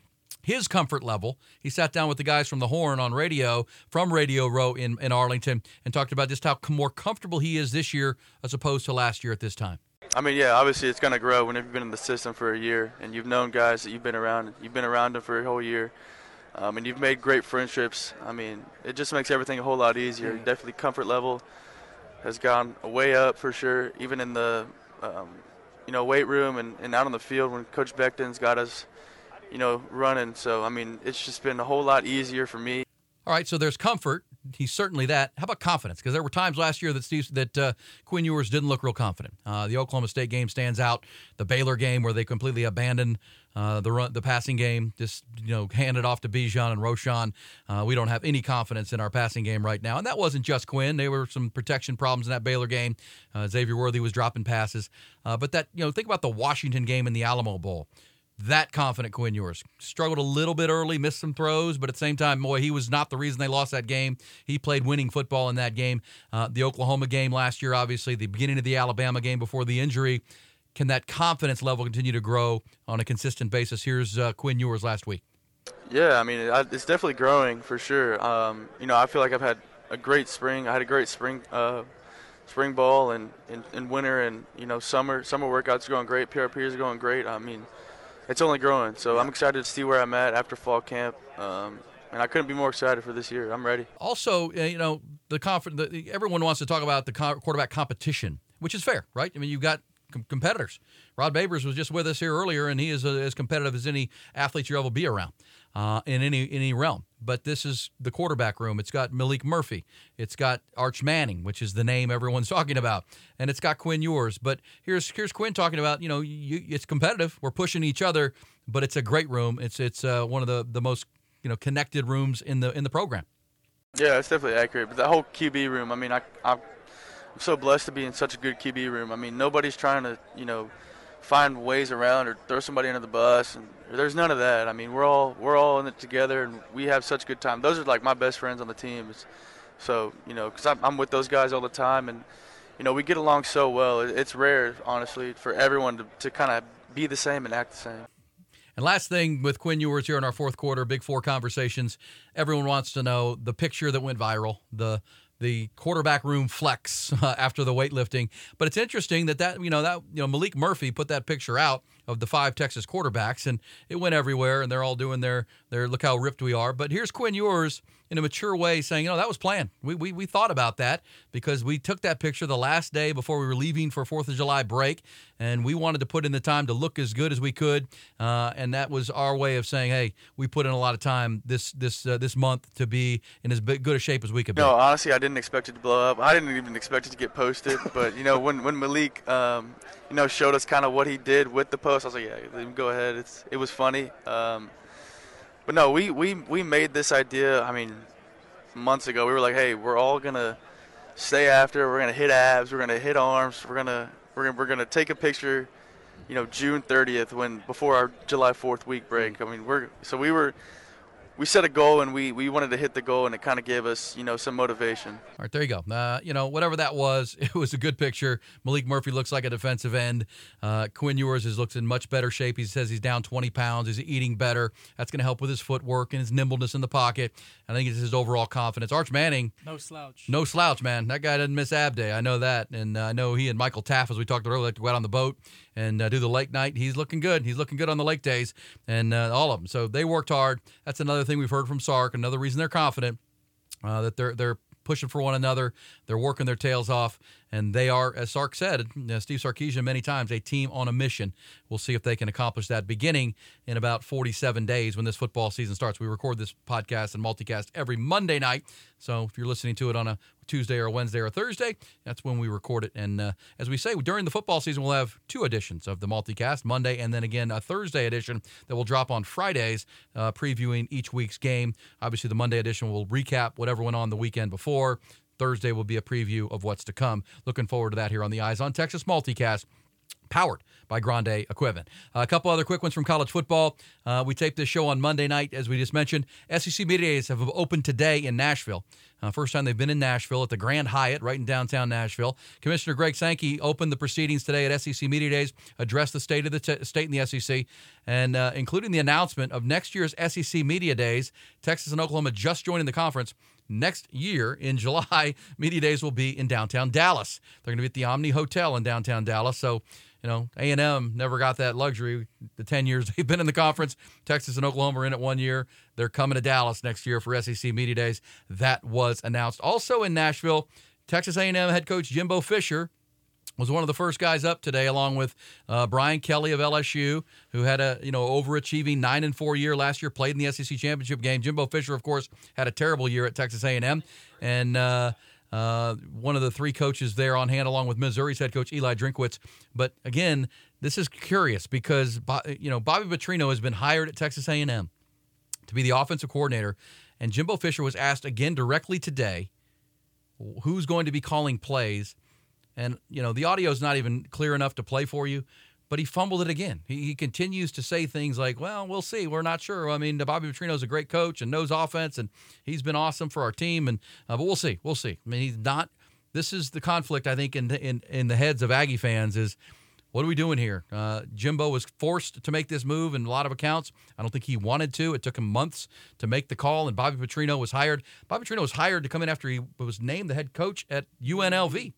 his comfort level. He sat down with the guys from the Horn on radio from Radio Row in, in Arlington and talked about just how more comfortable he is this year as opposed to last year at this time. I mean, yeah, obviously it's going to grow when you've been in the system for a year and you've known guys that you've been around. You've been around them for a whole year. Um, and you've made great friendships. I mean, it just makes everything a whole lot easier. Definitely comfort level has gone way up for sure, even in the um, you know weight room and, and out on the field when Coach Becton's got us you know, running. So, I mean, it's just been a whole lot easier for me. All right, so there's comfort. He's certainly that. How about confidence? Because there were times last year that Steve, that uh, Quinn Ewers didn't look real confident. Uh, the Oklahoma State game stands out. The Baylor game where they completely abandoned uh, the run, the passing game, just you know, handed off to Bijan and Roschon. Uh, we don't have any confidence in our passing game right now, and that wasn't just Quinn. There were some protection problems in that Baylor game. Uh, Xavier Worthy was dropping passes, uh, but that you know, think about the Washington game in the Alamo Bowl that confident Quinn Ewers. Struggled a little bit early, missed some throws, but at the same time, boy, he was not the reason they lost that game. He played winning football in that game. Uh, the Oklahoma game last year, obviously, the beginning of the Alabama game before the injury. Can that confidence level continue to grow on a consistent basis? Here's uh, Quinn Ewers last week. Yeah, I mean, it's definitely growing for sure. Um, you know, I feel like I've had a great spring. I had a great spring. Uh, spring ball and, and, and winter and you know summer summer workouts are going great PRP is going great I mean it's only growing. So I'm excited to see where I'm at after fall camp. Um, and I couldn't be more excited for this year. I'm ready. Also, uh, you know, the conference. Everyone wants to talk about the quarterback competition, which is fair, right? I mean, you've got com- competitors. Rod Babers was just with us here earlier, and he is uh, as competitive as any athlete you'll ever be around uh, in any any realm. But this is the quarterback room. It's got Maalik Murphy. It's got Arch Manning, which is the name everyone's talking about, and it's got Quinn Ewers. But here's here's Quinn talking about you know you, it's competitive. We're pushing each other, but it's a great room. It's it's uh, one of the the most you know connected rooms in the in the program. Yeah, it's definitely accurate. But the whole QB room, I mean, I, I'm so blessed to be in such a good QB room. I mean, nobody's trying to, you know, find ways around or throw somebody under the bus, and there's none of that. I mean, we're all we're all in it together, and we have such a good time. Those are like my best friends on the team. So you know, because I'm, I'm with those guys all the time, and you know, we get along so well. It's rare, honestly, for everyone to, to kind of be the same and act the same. And last thing with Quinn Ewers here in our fourth quarter, Big Four conversations. Everyone wants to know the picture that went viral, the the quarterback room flex uh, after the weightlifting. But it's interesting that that you know that you know Maalik Murphy put that picture out of the five Texas quarterbacks, and it went everywhere, and they're all doing their their look how ripped we are. But here's Quinn Ewers in a mature way saying, you know, that was planned. We, we, we thought about that because we took that picture the last day before we were leaving for Fourth of July break, and we wanted to put in the time to look as good as we could, uh, and that was our way of saying, hey, we put in a lot of time this this uh, this month to be in as good a shape as we could be. No, honestly, I didn't expect it to blow up. I didn't even expect it to get posted, but you know, when when Maalik, um, you know, showed us kind of what he did with the post, I was like, yeah, go ahead. It's it was funny. Um, but no, we, we, we made this idea, I mean, months ago. We were like, hey, we're all going to stay after. We're going to hit abs. We're going to hit arms. We're going to we're gonna, we're to take a picture, you know, June 30th when before our July 4th week break. Mm. I mean, we're so we were we set a goal and we, we wanted to hit the goal and it kind of gave us you know some motivation. All right, there you go. Uh, you know whatever that was, it was a good picture. Maalik Murphy looks like a defensive end. Uh, Quinn Ewers is looks in much better shape. He says he's down 20 pounds. He's eating better. That's going to help with his footwork and his nimbleness in the pocket. I think it's his overall confidence. Arch Manning, no slouch, no slouch, man. That guy didn't miss ab day. I know that, and uh, I know he and Michael Taaffe, as we talked earlier, like to go out on the boat and uh, do the lake night. He's looking good. He's looking good on the lake days, and uh, all of them. So they worked hard. That's another thing we've heard from Sark. Another reason they're confident uh, that they're they're pushing for one another. They're working their tails off, and they are, as Sark said, uh, Steve Sarkisian many times, a team on a mission. We'll see if they can accomplish that beginning in about 47 days when this football season starts. We record this podcast and multicast every Monday night. So if you're listening to it on a Tuesday or Wednesday or Thursday, that's when we record it. And uh, as we say, during the football season, we'll have two editions of the multicast Monday and then again a Thursday edition that will drop on Fridays, uh, previewing each week's game. Obviously, the Monday edition will recap whatever went on the weekend before. Thursday will be a preview of what's to come. Looking forward to that here on the Eyes on Texas Multicast powered by Grande Equipment. Uh, a couple other quick ones from college football. Uh, we taped this show on Monday night, as we just mentioned. SEC Media Days have opened today in Nashville. Uh, first time they've been in Nashville at the Grand Hyatt, right in downtown Nashville. Commissioner Greg Sankey opened the proceedings today at SEC Media Days, addressed the state of the t- state and the SEC, and uh, including the announcement of next year's SEC Media Days. Texas and Oklahoma just joining the conference. Next year in July, Media Days will be in downtown Dallas. They're going to be at the Omni Hotel in downtown Dallas. So you know, A&M never got that luxury. The 10 years they've been in the conference, Texas and Oklahoma are in it one year. They're coming to Dallas next year for SEC Media Days. That was announced. Also in Nashville, Texas A&M head coach Jimbo Fisher was one of the first guys up today, along with uh, Brian Kelly of LSU, who had a you know overachieving nine and four year last year, played in the SEC championship game. Jimbo Fisher, of course, had a terrible year at Texas A&M, and uh, uh, one of the three coaches there on hand, along with Missouri's head coach Eli Drinkwitz. But again, this is curious because you know Bobby Petrino has been hired at Texas A&M to be the offensive coordinator, and Jimbo Fisher was asked again directly today who's going to be calling plays, and you know the audio is not even clear enough to play for you but he fumbled it again. He, he, continues to say things like, well, we'll see. We're not sure. I mean, Bobby Petrino is a great coach and knows offense, and he's been awesome for our team. And uh, But we'll see. We'll see. I mean, he's not. This is the conflict, I think, in, in, in the heads of Aggie fans is what are we doing here? Uh, Jimbo was forced to make this move in a lot of accounts. I don't think he wanted to. It took him months to make the call, and Bobby Petrino was hired. Bobby Petrino was hired to come in after he was named the head coach at UNLV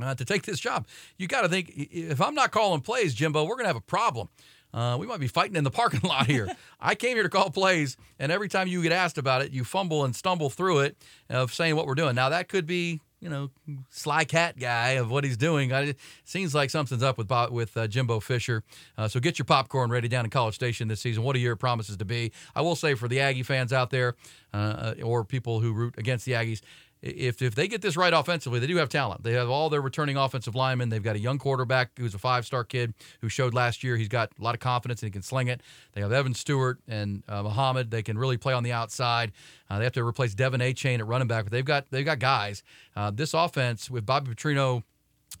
uh, to take this job. You got to think if I'm not calling plays, Jimbo, we're going to have a problem. Uh, we might be fighting in the parking lot here. I came here to call plays, and every time you get asked about it, you fumble and stumble through it of saying what we're doing. Now that could be you know, sly cat guy of what he's doing. It seems like something's up with with uh, Jimbo Fisher. Uh, so get your popcorn ready down in College Station this season. What a year it promises to be. I will say for the Aggie fans out there, uh, or people who root against the Aggies, if if they get this right offensively, they do have talent. They have all their returning offensive linemen. They've got a young quarterback who's a five star kid who showed last year he's got a lot of confidence and he can sling it. They have Evan Stewart and uh, Muhammad. They can really play on the outside. Uh, they have to replace De'Von Achane at running back, but they've got they've got guys. Uh, this offense with Bobby Petrino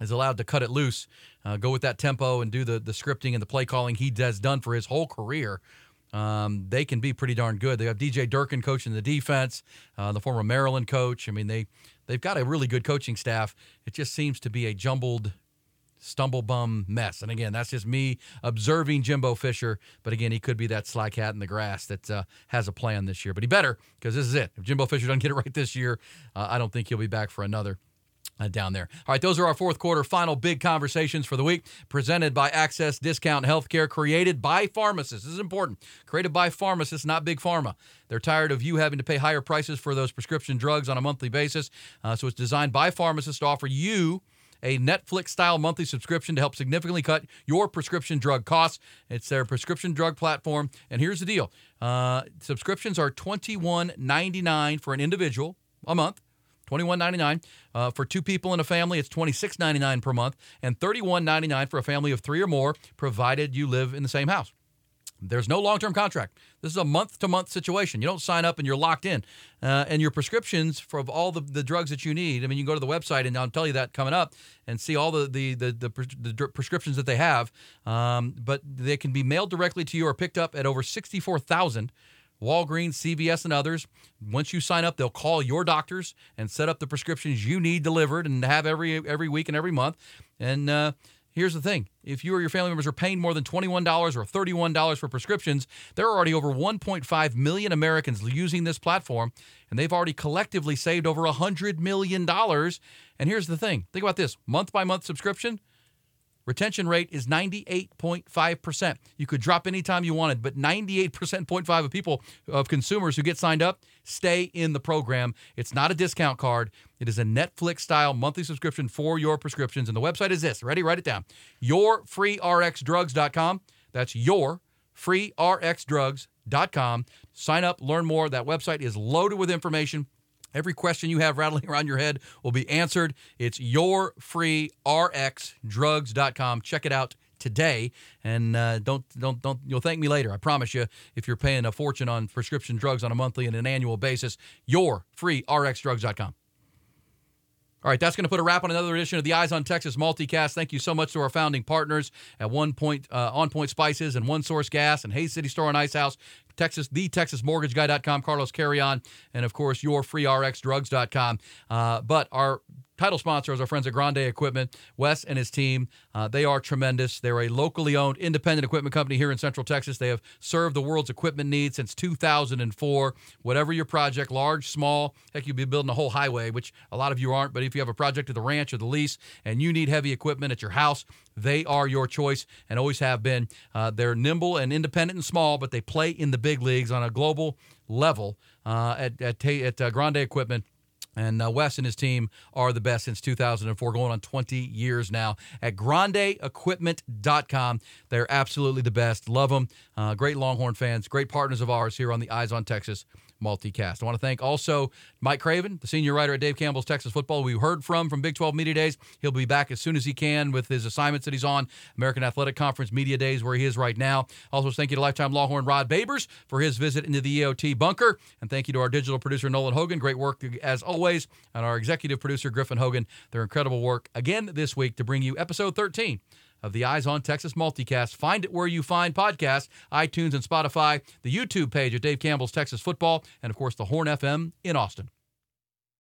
is allowed to cut it loose, uh, go with that tempo, and do the the scripting and the play calling he has done for his whole career um, they can be pretty darn good. They have DJ Durkin coaching the defense, uh, the former Maryland coach. I mean, they they've got a really good coaching staff. It just seems to be a jumbled stumble bum mess. And again, that's just me observing Jimbo Fisher. But again, he could be that sly cat in the grass that uh, has a plan this year. But he better because this is it. If Jimbo Fisher doesn't get it right this year, uh, I don't think he'll be back for another uh, down there. All right, those are our fourth quarter final big conversations for the week, presented by Access Discount Healthcare, created by pharmacists. This is important. Created by pharmacists, not big pharma. They're tired of you having to pay higher prices for those prescription drugs on a monthly basis. Uh, so it's designed by pharmacists to offer you a Netflix style monthly subscription to help significantly cut your prescription drug costs. It's their prescription drug platform. And here's the deal uh, subscriptions are $21.99 for an individual a month. $21.99 uh, for two people in a family. It's $26.99 per month, and $31.99 for a family of three or more, provided you live in the same house. There's no long term contract. This is a month to month situation. You don't sign up and you're locked in. Uh, and your prescriptions for all the, the drugs that you need, I mean, you can go to the website and I'll tell you that coming up and see all the, the, the, the, the prescriptions that they have. Um, but they can be mailed directly to you or picked up at over 64,000 Walgreens, CVS, and others. Once you sign up, they'll call your doctors and set up the prescriptions you need delivered and have every every week and every month. And uh, here's the thing: if you or your family members are paying more than twenty-one dollars or thirty-one dollars for prescriptions, there are already over 1.5 million Americans using this platform, and they've already collectively saved over hundred million dollars. And here's the thing: think about this month by month subscription Retention rate is 98.5%. You could drop anytime you wanted, but 98.5 of people, of consumers who get signed up, stay in the program. It's not a discount card. It is a Netflix style monthly subscription for your prescriptions. And the website is this ready? Write it down yourfreerxdrugs.com. That's your freerxdrugs.com. Sign up, learn more. That website is loaded with information. Every question you have rattling around your head will be answered. It's yourfreerxdrugs.com. Check it out today, and uh, don't don't don't. You'll thank me later. I promise you. If you're paying a fortune on prescription drugs on a monthly and an annual basis, yourfreerxdrugs.com. All right, that's going to put a wrap on another edition of the Eyes on Texas multicast. Thank you so much to our founding partners at One Point uh, On Point Spices and One Source Gas and Hays City Store and Ice House. Texas, the Texas Mortgage TexasMortgageGuy.com, Carlos Carrion, and of course, your free yourfreerxdrugs.com. Uh, but our title sponsor is our friends at Grande Equipment. Wes and his team, uh, they are tremendous. They're a locally owned independent equipment company here in Central Texas. They have served the world's equipment needs since 2004. Whatever your project, large, small, heck, you'd be building a whole highway, which a lot of you aren't. But if you have a project at the ranch or the lease and you need heavy equipment at your house, they are your choice and always have been. Uh, they're nimble and independent and small, but they play in the big leagues on a global level uh, at, at, at uh, Grande Equipment. And uh, Wes and his team are the best since 2004, going on 20 years now. At grandeequipment.com, they're absolutely the best. Love them. Uh, great Longhorn fans, great partners of ours here on the Eyes on Texas multicast. I want to thank also Mike Craven, the senior writer at Dave Campbell's Texas Football. We heard from from Big 12 Media Days. He'll be back as soon as he can with his assignments that he's on American Athletic Conference Media Days, where he is right now. Also, thank you to lifetime Longhorn Rod Babers for his visit into the EOT bunker, and thank you to our digital producer Nolan Hogan. Great work as always, and our executive producer Griffin Hogan. Their incredible work again this week to bring you episode 13 of the Eyes on Texas multicast. Find it where you find podcasts, iTunes and Spotify, the YouTube page of Dave Campbell's Texas Football, and of course the Horn FM in Austin.